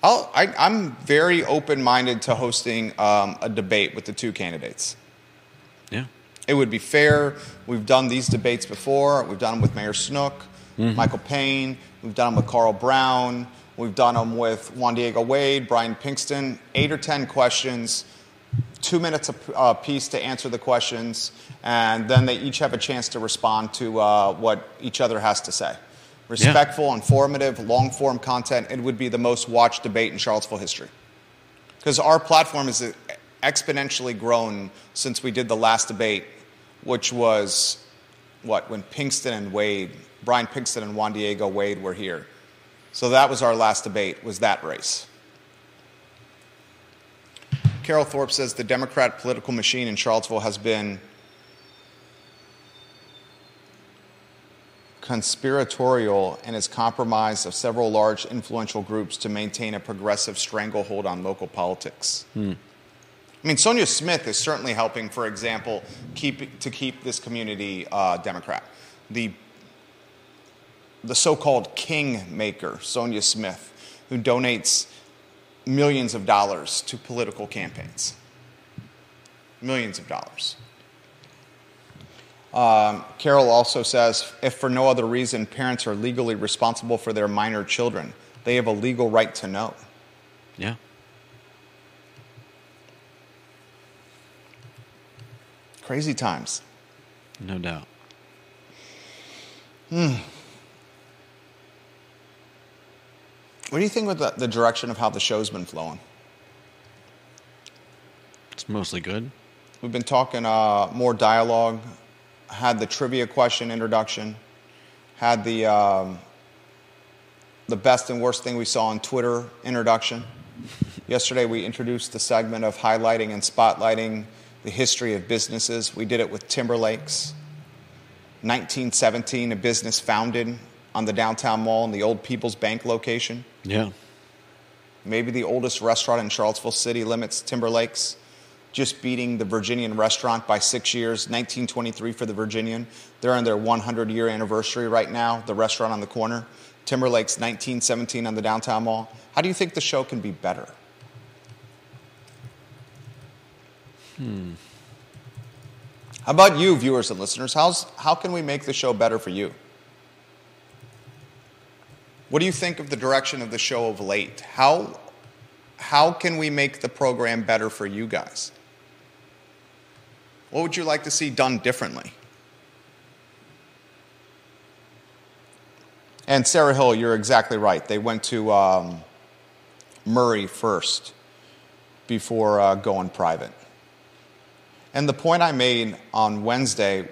A: I'll, I, I'm very open minded to hosting um, a debate with the two candidates.
B: yeah
A: It would be fair. We've done these debates before. We've done them with Mayor Snook, Michael Payne. We've done them with Carl Brown. We've done them with Juandiego Wade, Brian Pinkston. Eight or ten questions, two minutes a uh, piece to answer the questions, and then they each have a chance to respond to uh, what each other has to say. Respectful, informative, long form content. It would be the most watched debate in Charlottesville history. Because our platform has exponentially grown since we did the last debate, which was what, when Pinkston and Wade, Brian Pinkston and Juandiego Wade were here. So that was our last debate, was that race. Carol Thorpe says the Democrat political machine in Charlottesville has been conspiratorial and is comprised of several large influential groups to maintain a progressive stranglehold on local politics. I mean, Sonjia Smith is certainly helping, for example, keep, to keep this community uh, Democrat. The, the so called kingmaker, Sonjia Smith, who donates millions of dollars to political campaigns. Millions of dollars. Um, Carol also says if for no other reason parents are legally responsible for their minor children, they have a legal right to know.
B: Yeah.
A: Crazy times.
B: No doubt.
A: What do you think with the, the direction of how the show's been flowing?
B: It's mostly good.
A: We've been talking uh, more dialogue, had the trivia question introduction, had the, um, the best and worst thing we saw on Twitter introduction. Yesterday, we introduced the segment of highlighting and spotlighting the history of businesses. We did it with Timberlakes. 1917, a business founded on the downtown mall in the old People's Bank location.
B: Yeah.
A: Maybe the oldest restaurant in Charlottesville City limits Timberlakes, just beating the Virginian restaurant by six years. 1923 for the Virginian. They're on their 100 year anniversary right now, the restaurant on the corner. Timberlake's 1917 on the downtown mall. How do you think the show can be better? Hmm. How about you, viewers and listeners? How's, how can we make the show better for you? What do you think of the direction of the show of late? How, how can we make the program better for you guys? What would you like to see done differently? And Sarah Hill, you're exactly right. They went to um, Murray first before uh, going private. And the point I made on Wednesday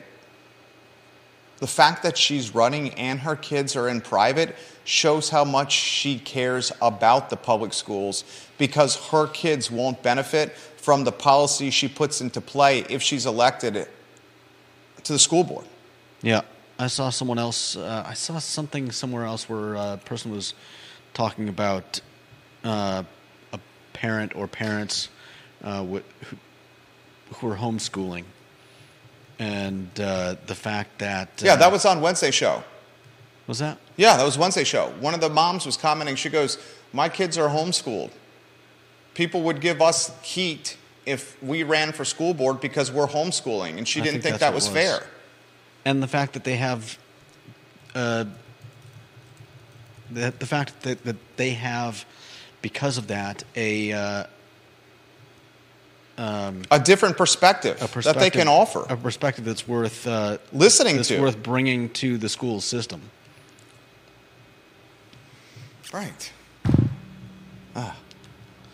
A: the fact that she's running and her kids are in private shows how much she cares about the public schools because her kids won't benefit from the policy she puts into play if she's elected to the school board.
B: Yeah. I saw someone else. Uh, I saw something somewhere else where a person was talking about uh, a parent or parents uh, wh- who, who are homeschooling, and uh, the fact that
A: Yeah,
B: uh,
A: that was on Wednesday show.
B: was that.
A: Yeah, that was Wednesday show. One of the moms was commenting. She goes, "My kids are homeschooled. People would give us heat if we ran for school board because we're homeschooling," and she
B: I
A: didn't
B: think
A: think, that was,
B: was.
A: fair.
B: and the fact that they have uh, the, the fact that, that they have because of that a uh,
A: A different perspective,
B: a perspective
A: that they can offer.
B: a perspective that's worth uh,
A: Listening
B: that's
A: to.
B: worth bringing to the school system
A: right. Ah.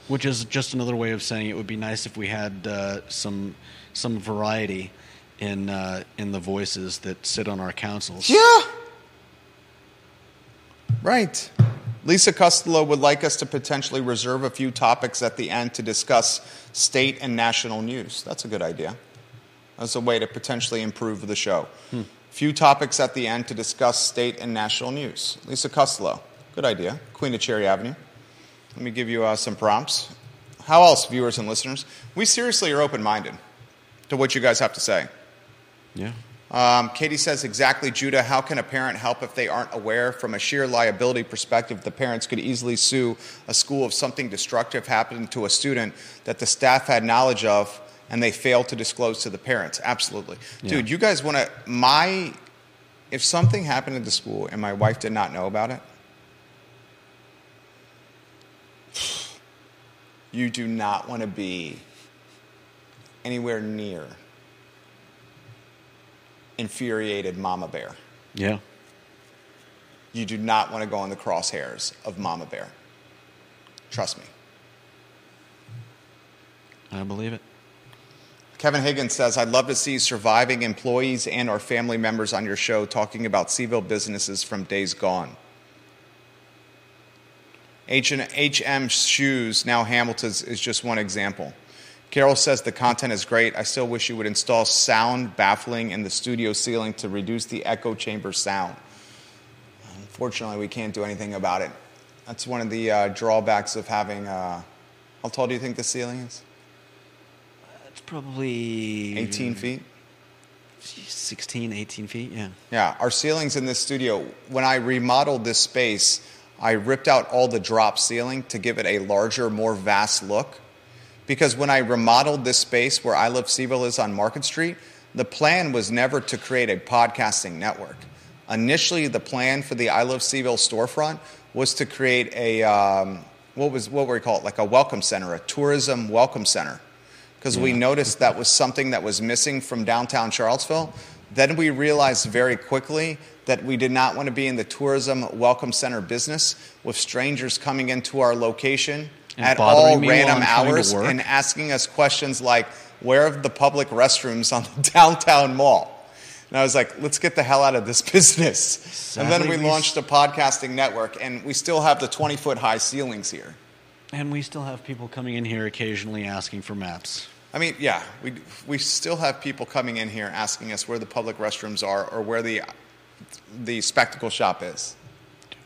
B: which is just another way of saying it would be nice if we had uh, some some variety in uh, in the voices that sit on our councils
A: Yeah. Right. Lisa Costello would like us to potentially reserve a few topics at the end to discuss state and national news. That's a good idea. As a way to potentially improve the show. Few topics at the end to discuss state and national news. Lisa Costello, good idea. Queen of Cherry Avenue. Let me give you uh, some prompts. How else, viewers and listeners? We seriously are open minded to what you guys have to say.
B: yeah
A: Um, Katie says exactly, Judah. How can a parent help if they aren't aware? From a sheer liability perspective, the parents could easily sue a school if something destructive happened to a student that the staff had knowledge of and they fail to disclose to the parents. Absolutely.
B: Yeah.
A: Dude, you guys want to, my, if something happened at the school and my wife did not know about it, you do not want to be anywhere near infuriated mama bear.
B: Yeah.
A: You do not want to go in the crosshairs of mama bear. Trust me.
B: I believe it.
A: Kevin Higgins says, I'd love to see surviving employees and or family members on your show talking about CVille businesses from days gone. H&M Shoes, now Hamilton's, is just one example. Carol says the content is great. I still wish you would install sound baffling in the studio ceiling to reduce the echo chamber sound. Unfortunately, we can't do anything about it. That's one of the uh, drawbacks of having. Uh, how tall do you think the ceiling is?
B: It's probably
A: 18 feet?
B: 16, 18 feet. Yeah.
A: Yeah, our ceilings in this studio, when I remodeled this space, I ripped out all the drop ceiling to give it a larger, more vast look. Because when I remodeled this space where I Love CVille is on Market Street, the plan was never to create a podcasting network. Initially, the plan for the I Love CVille storefront was to create a, um, what was, what were we call it, like a welcome center, a tourism welcome center. Because we noticed that was something that was missing from downtown Charlottesville. Then we realized very quickly that we did not want to be in the tourism welcome center business with strangers coming into our location
B: And
A: at all random
B: I'm trying to
A: hours and asking us questions like, where are the public restrooms on the downtown mall? And I was like, let's get the hell out of this business. and then we
B: we-
A: launched a podcasting network, and we still have the 20 foot high ceilings here.
B: And we still have people coming in here occasionally asking for maps.
A: I mean, yeah, we, we still have people coming in here asking us where the public restrooms are or where the, the spectacle shop is.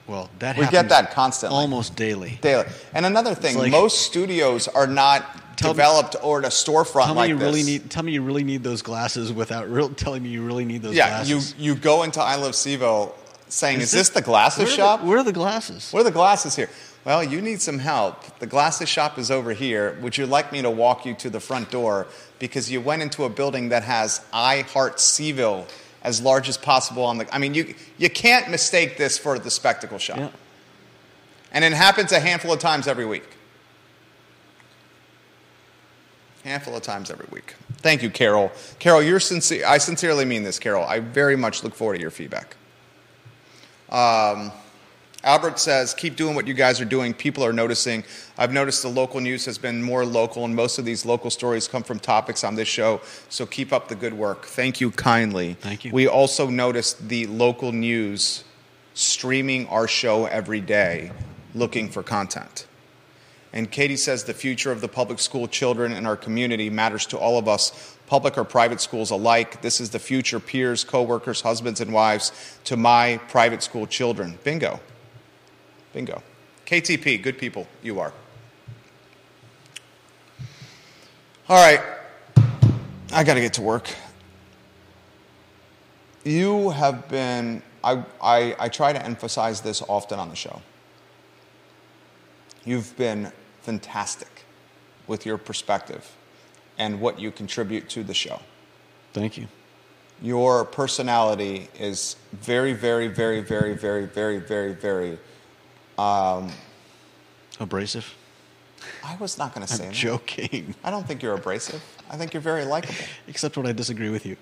B: Well, that
A: We get that constantly.
B: almost daily.
A: Daily. And another thing,
B: like-
A: most studios are not
B: Tell me-
A: developed or in a storefront
B: Tell
A: like
B: me you really need. Tell me you really need those glasses without real, telling me you really need those
A: yeah, you,
B: glasses.
A: you go into I Love CVille saying, is,
B: Is
A: this
B: it-
A: the glasses
B: where the-
A: shop?
B: where are the glasses?
A: Where are the glasses here? Well, you need some help. The glasses shop is over here. Would you like me to walk you to the front door? Because you went into a building that has I Heart CVille as large as possible on the. I mean, you, you can't mistake this for the spectacle shop.
B: Yeah.
A: And it happens a handful of times every week. Handful of times every week. Thank you, Carol. Carol, you're sincere. I sincerely mean this, Carol. I very much look forward to your feedback. Um, Albert says, keep doing what you guys are doing. People are noticing. I've noticed the local news has been more local, and most of these local stories come from topics on this show. So keep up the good work. Thank you kindly.
B: Thank you.
A: We also noticed the local news streaming our show every day, looking for content. And Katie says the future of the public school children in our community matters to all of us, public or private schools alike. This is the future peers, coworkers, husbands, and wives to my private school children. Bingo. Bingo. KTP, good people, you are. All right, I got to get to work. You have been, I, I, I try to emphasize this often on the show. You've been fantastic with your perspective and what you contribute to the show.
B: Thank you.
A: Your personality is very, very, very, very, very, very, very, very.
B: Um, abrasive.
A: I was not going to say
B: I'm
A: that.
B: joking.
A: I don't think you're abrasive. I think you're very likable.
B: Except when I disagree with you.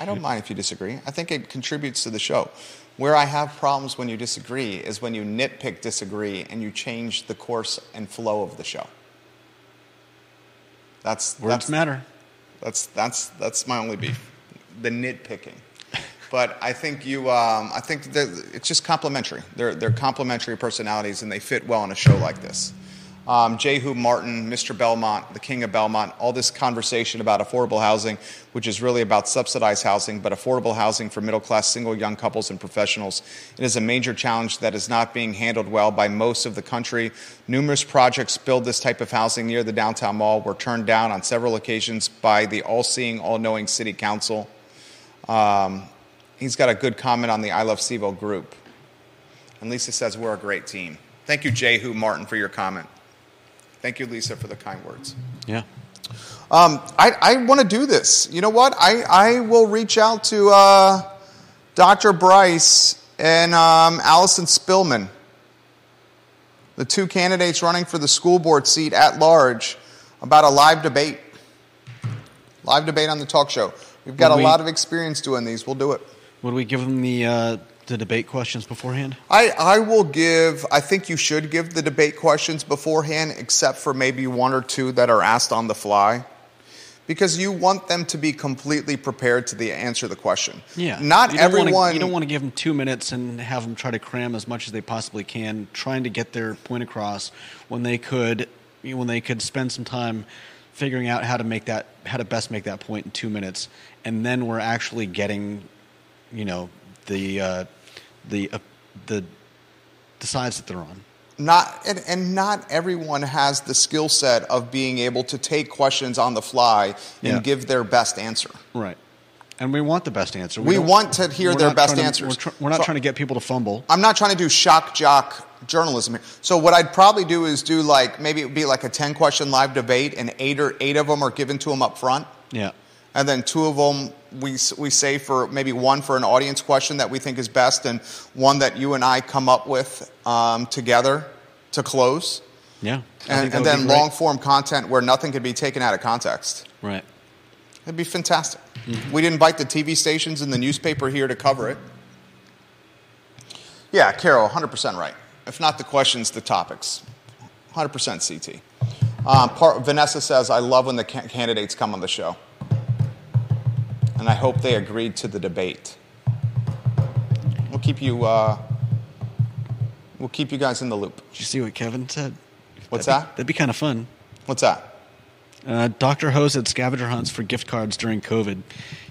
A: I don't mind if you disagree. I think it contributes to the show. Where I have problems when you disagree is when you nitpick disagree and you change the course and flow of the show. That's
B: Words
A: that's,
B: matter.
A: That's that's that's my only beef, the nitpicking. But I think you, um, I think it's just complementary. They're they're complementary personalities, and they fit well in a show like this. Um, Jehu Martin, Mr. Belmont, the King of Belmont, all this conversation about affordable housing, which is really about subsidized housing, but affordable housing for middle class single young couples and professionals. It is a major challenge that is not being handled well by most of the country. Numerous projects build this type of housing near the downtown mall were turned down on several occasions by the all seeing, all knowing city council. Um, he's got a good comment on the I Love CVille group. And Lisa says, We're a great team. Thank you, Jehu Martin, for your comment. Thank you, Lisa, for the kind words.
B: Yeah.
A: Um, I, I want to do this. You know what? I, I will reach out to uh, Dr. Bryce and um, Allison Spillman, the two candidates running for the school board seat at large, about a live debate. Live debate on the talk show. We've got
B: Would
A: a lot of experience doing these. We'll do it.
B: Would we give them the uh, the debate questions beforehand?
A: I, I will give, I think you should give the debate questions beforehand, except for maybe one or two that are asked on the fly. Because you want them to be completely prepared to the answer the question.
B: Yeah.
A: Not
B: You don't wanna-
A: everyone.
B: you don't want to give them two minutes and have them try to cram as much as they possibly can, trying to get their point across when they could, when they could spend some time figuring out how to make that, how to best make that point in two minutes, and then we're actually getting, you know, the uh, the uh, the the sides that they're on.
A: not and, and not everyone has the skill set of being able to take questions on the fly and
B: Yeah.
A: give their best answer.
B: Right. And we want the best answer.
A: We
B: don't-
A: want to hear their best
B: to-
A: answers.
B: we're, tr- we're not
A: So-
B: trying to get people to fumble.
A: I'm not trying to do shock jock journalism here. So what I'd probably do is do like maybe it would be like a 10 question live debate and eight or eight of them are given to them up front.
B: Yeah.
A: And then two of them we, we say for maybe one for an audience question that we think is best and one that you and I come up with um, together to close.
B: Yeah.
A: And, and then long form content where nothing could be taken out of context.
B: Right.
A: It'd be fantastic. We'd invite the TV stations and the newspaper here to cover it. Yeah, Carol, 100% right. If not the questions, the topics. 100% CT. Um, part, Vanessa says, I love when the ca- candidates come on the show. And I hope they agreed to the debate. We'll keep you, uh, we'll keep you guys in the loop.
B: Did you see what Kevin said?
A: What's
B: that'd
A: that?
B: Be, that'd be kind of fun.
A: What's that?
B: Uh, Dr. Ho said scavenger hunts for gift cards during COVID.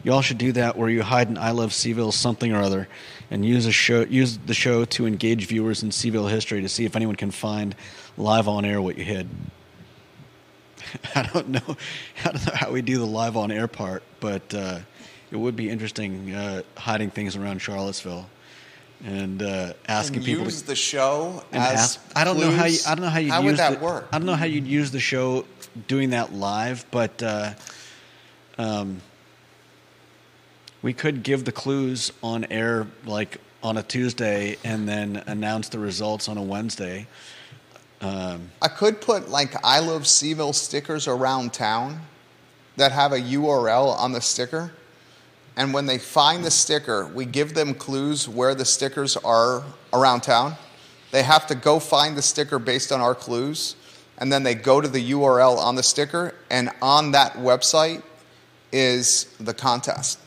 B: You all should do that where you hide an I Love CVille something or other and use, a show, use the show to engage viewers in CVille history to see if anyone can find live on air what you hid. I don't know, know how we do the live on air part, but uh, it would be interesting uh, hiding things around Charlottesville and uh, asking
A: And
B: people
A: use
B: to
A: the show
B: and
A: as
B: ask. I don't know how you.
A: clues?
B: I don't know how you.
A: How
B: use
A: would that
B: the,
A: work?
B: I don't know how you'd use the show doing that live, but uh, um, we could give the clues on air like on a Tuesday and then announce the results on a Wednesday. Um,
A: I could put like I love CVille stickers around town that have a URL on the sticker. And when they find the sticker, we give them clues where the stickers are around town. They have to go find the sticker based on our clues. And then they go to the URL on the sticker. And on that website is the contest.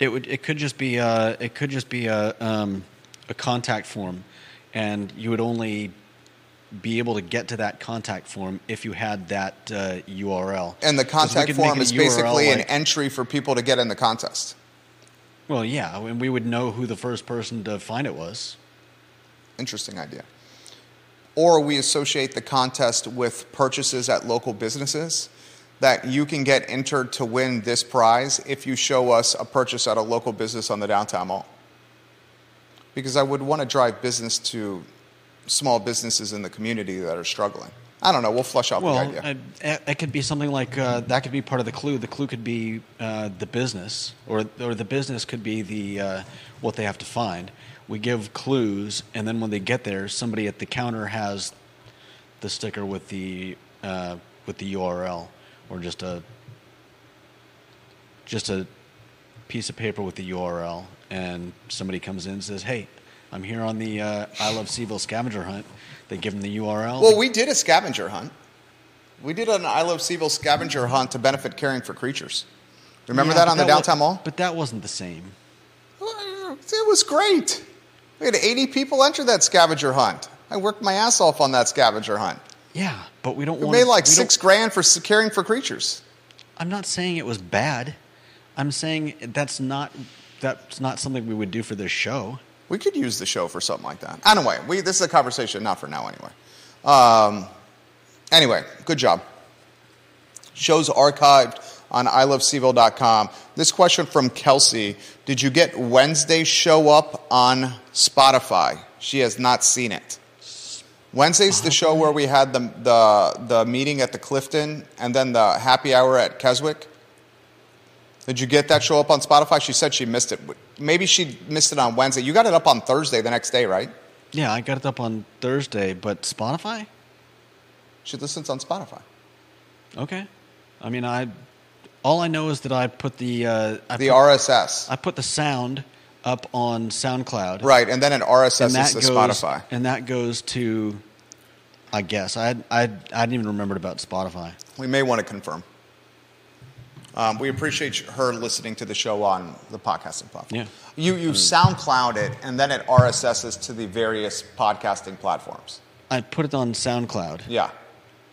B: it would. It could just be. A, it could just be a um, a contact form, and you would only be able to get to that contact form if you had that uh, URL.
A: And the contact form is basically an entry for people to get in the contest.
B: Well, yeah, and we would know who the first person to find it was.
A: Interesting idea. Or we associate the contest with purchases at local businesses that you can get entered to win this prize if you show us a purchase at a local business on the downtown mall. Because I would want to drive business to small businesses in the community that are struggling. I don't know. We'll flush out
B: Well,
A: the idea.
B: uh, it could be something like uh, that. Could be part of the clue. The clue could be uh, the business, or or the business could be the uh, what they have to find. We give clues, and then when they get there, somebody at the counter has the sticker with the uh, with the URL, or just a just a piece of paper with the URL, and somebody comes in and says, "Hey, I'm here on the uh, I Love CVille scavenger hunt." They give them the URL.
A: Well, we did a scavenger hunt. We did an I Love CVille scavenger hunt to benefit Caring for Creatures. Remember
B: Yeah,
A: that on the downtown mall?
B: But that wasn't the same.
A: It was great. We had 80 people enter that scavenger hunt. I worked my ass off on that scavenger hunt.
B: Yeah, but we don't
A: We made like six grand for caring for creatures.
B: I'm not saying it was bad. I'm saying that's not that's not something we would do for this show.
A: We could use the show for something like that. Anyway, we, this is a conversation, not for now anyway. Um, anyway, good job. Show's archived on iLoveCVille.com. This question from Kelsey Did you get Wednesday show up on Spotify? She has not seen it. Wednesday's the show where we had the, the, the meeting at the Clifton and then the happy hour at Keswick. Did you get that show up on Spotify? She said she missed it. Maybe she missed it on Wednesday. You got it up on Thursday the next day, right?
B: Yeah, I got it up on Thursday, but Spotify?
A: She listens on Spotify.
B: Okay. I mean, I all I know is that I put the uh, I
A: The
B: put,
A: RSS.
B: I put the sound up on SoundCloud.
A: Right, and then
B: And
A: RSS is to
B: goes
A: Spotify.
B: and that goes to I guess I I I hadn't even remembered about Spotify.
A: We may want to confirm. Um, we appreciate her listening to the show on the podcasting platform.
B: Yeah.
A: You, you SoundCloud it, and then it RSSs to the various podcasting platforms.
B: I put it on SoundCloud,
A: Yeah.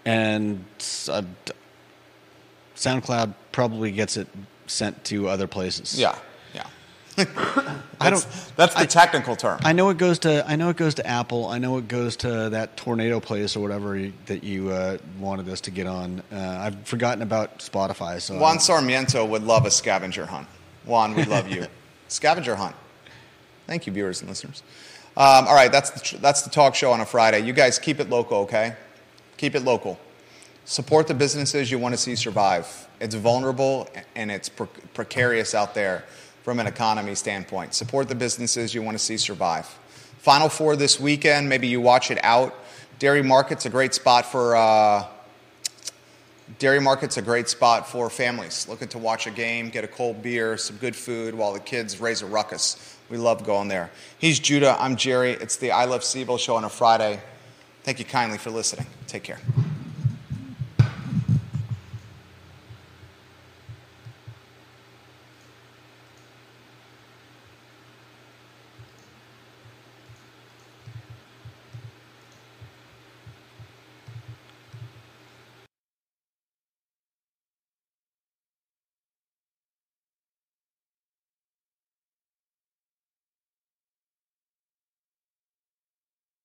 B: and uh, SoundCloud probably gets it sent to other places.
A: Yeah.
B: I
A: That's,
B: don't.
A: that's the
B: I-
A: technical term.
B: I know it goes to. I know it goes to Apple. I know it goes to that tornado place or whatever you, that you uh, wanted us to get on. Uh, I've forgotten about Spotify. So
A: Juan Sarmiento would love a scavenger hunt. Juan, we love you. scavenger hunt. Thank you, viewers and listeners. Um, all right, that's the, tr- that's the talk show on a Friday. You guys keep it local, okay? Keep it local. Support the businesses you want to see survive. It's vulnerable and it's pre- precarious out there from an economy standpoint. Support the businesses you want to see survive. Final four this weekend. Maybe you watch it out. Dairy Market's a great spot for. Uh, Dairy Market's a great spot for families looking to watch a game, get a cold beer, some good food while the kids raise a ruckus. We love going there. He's Judah. I'm Jerry. It's the I Love CVille show on a Friday. Thank you kindly for listening. Take care.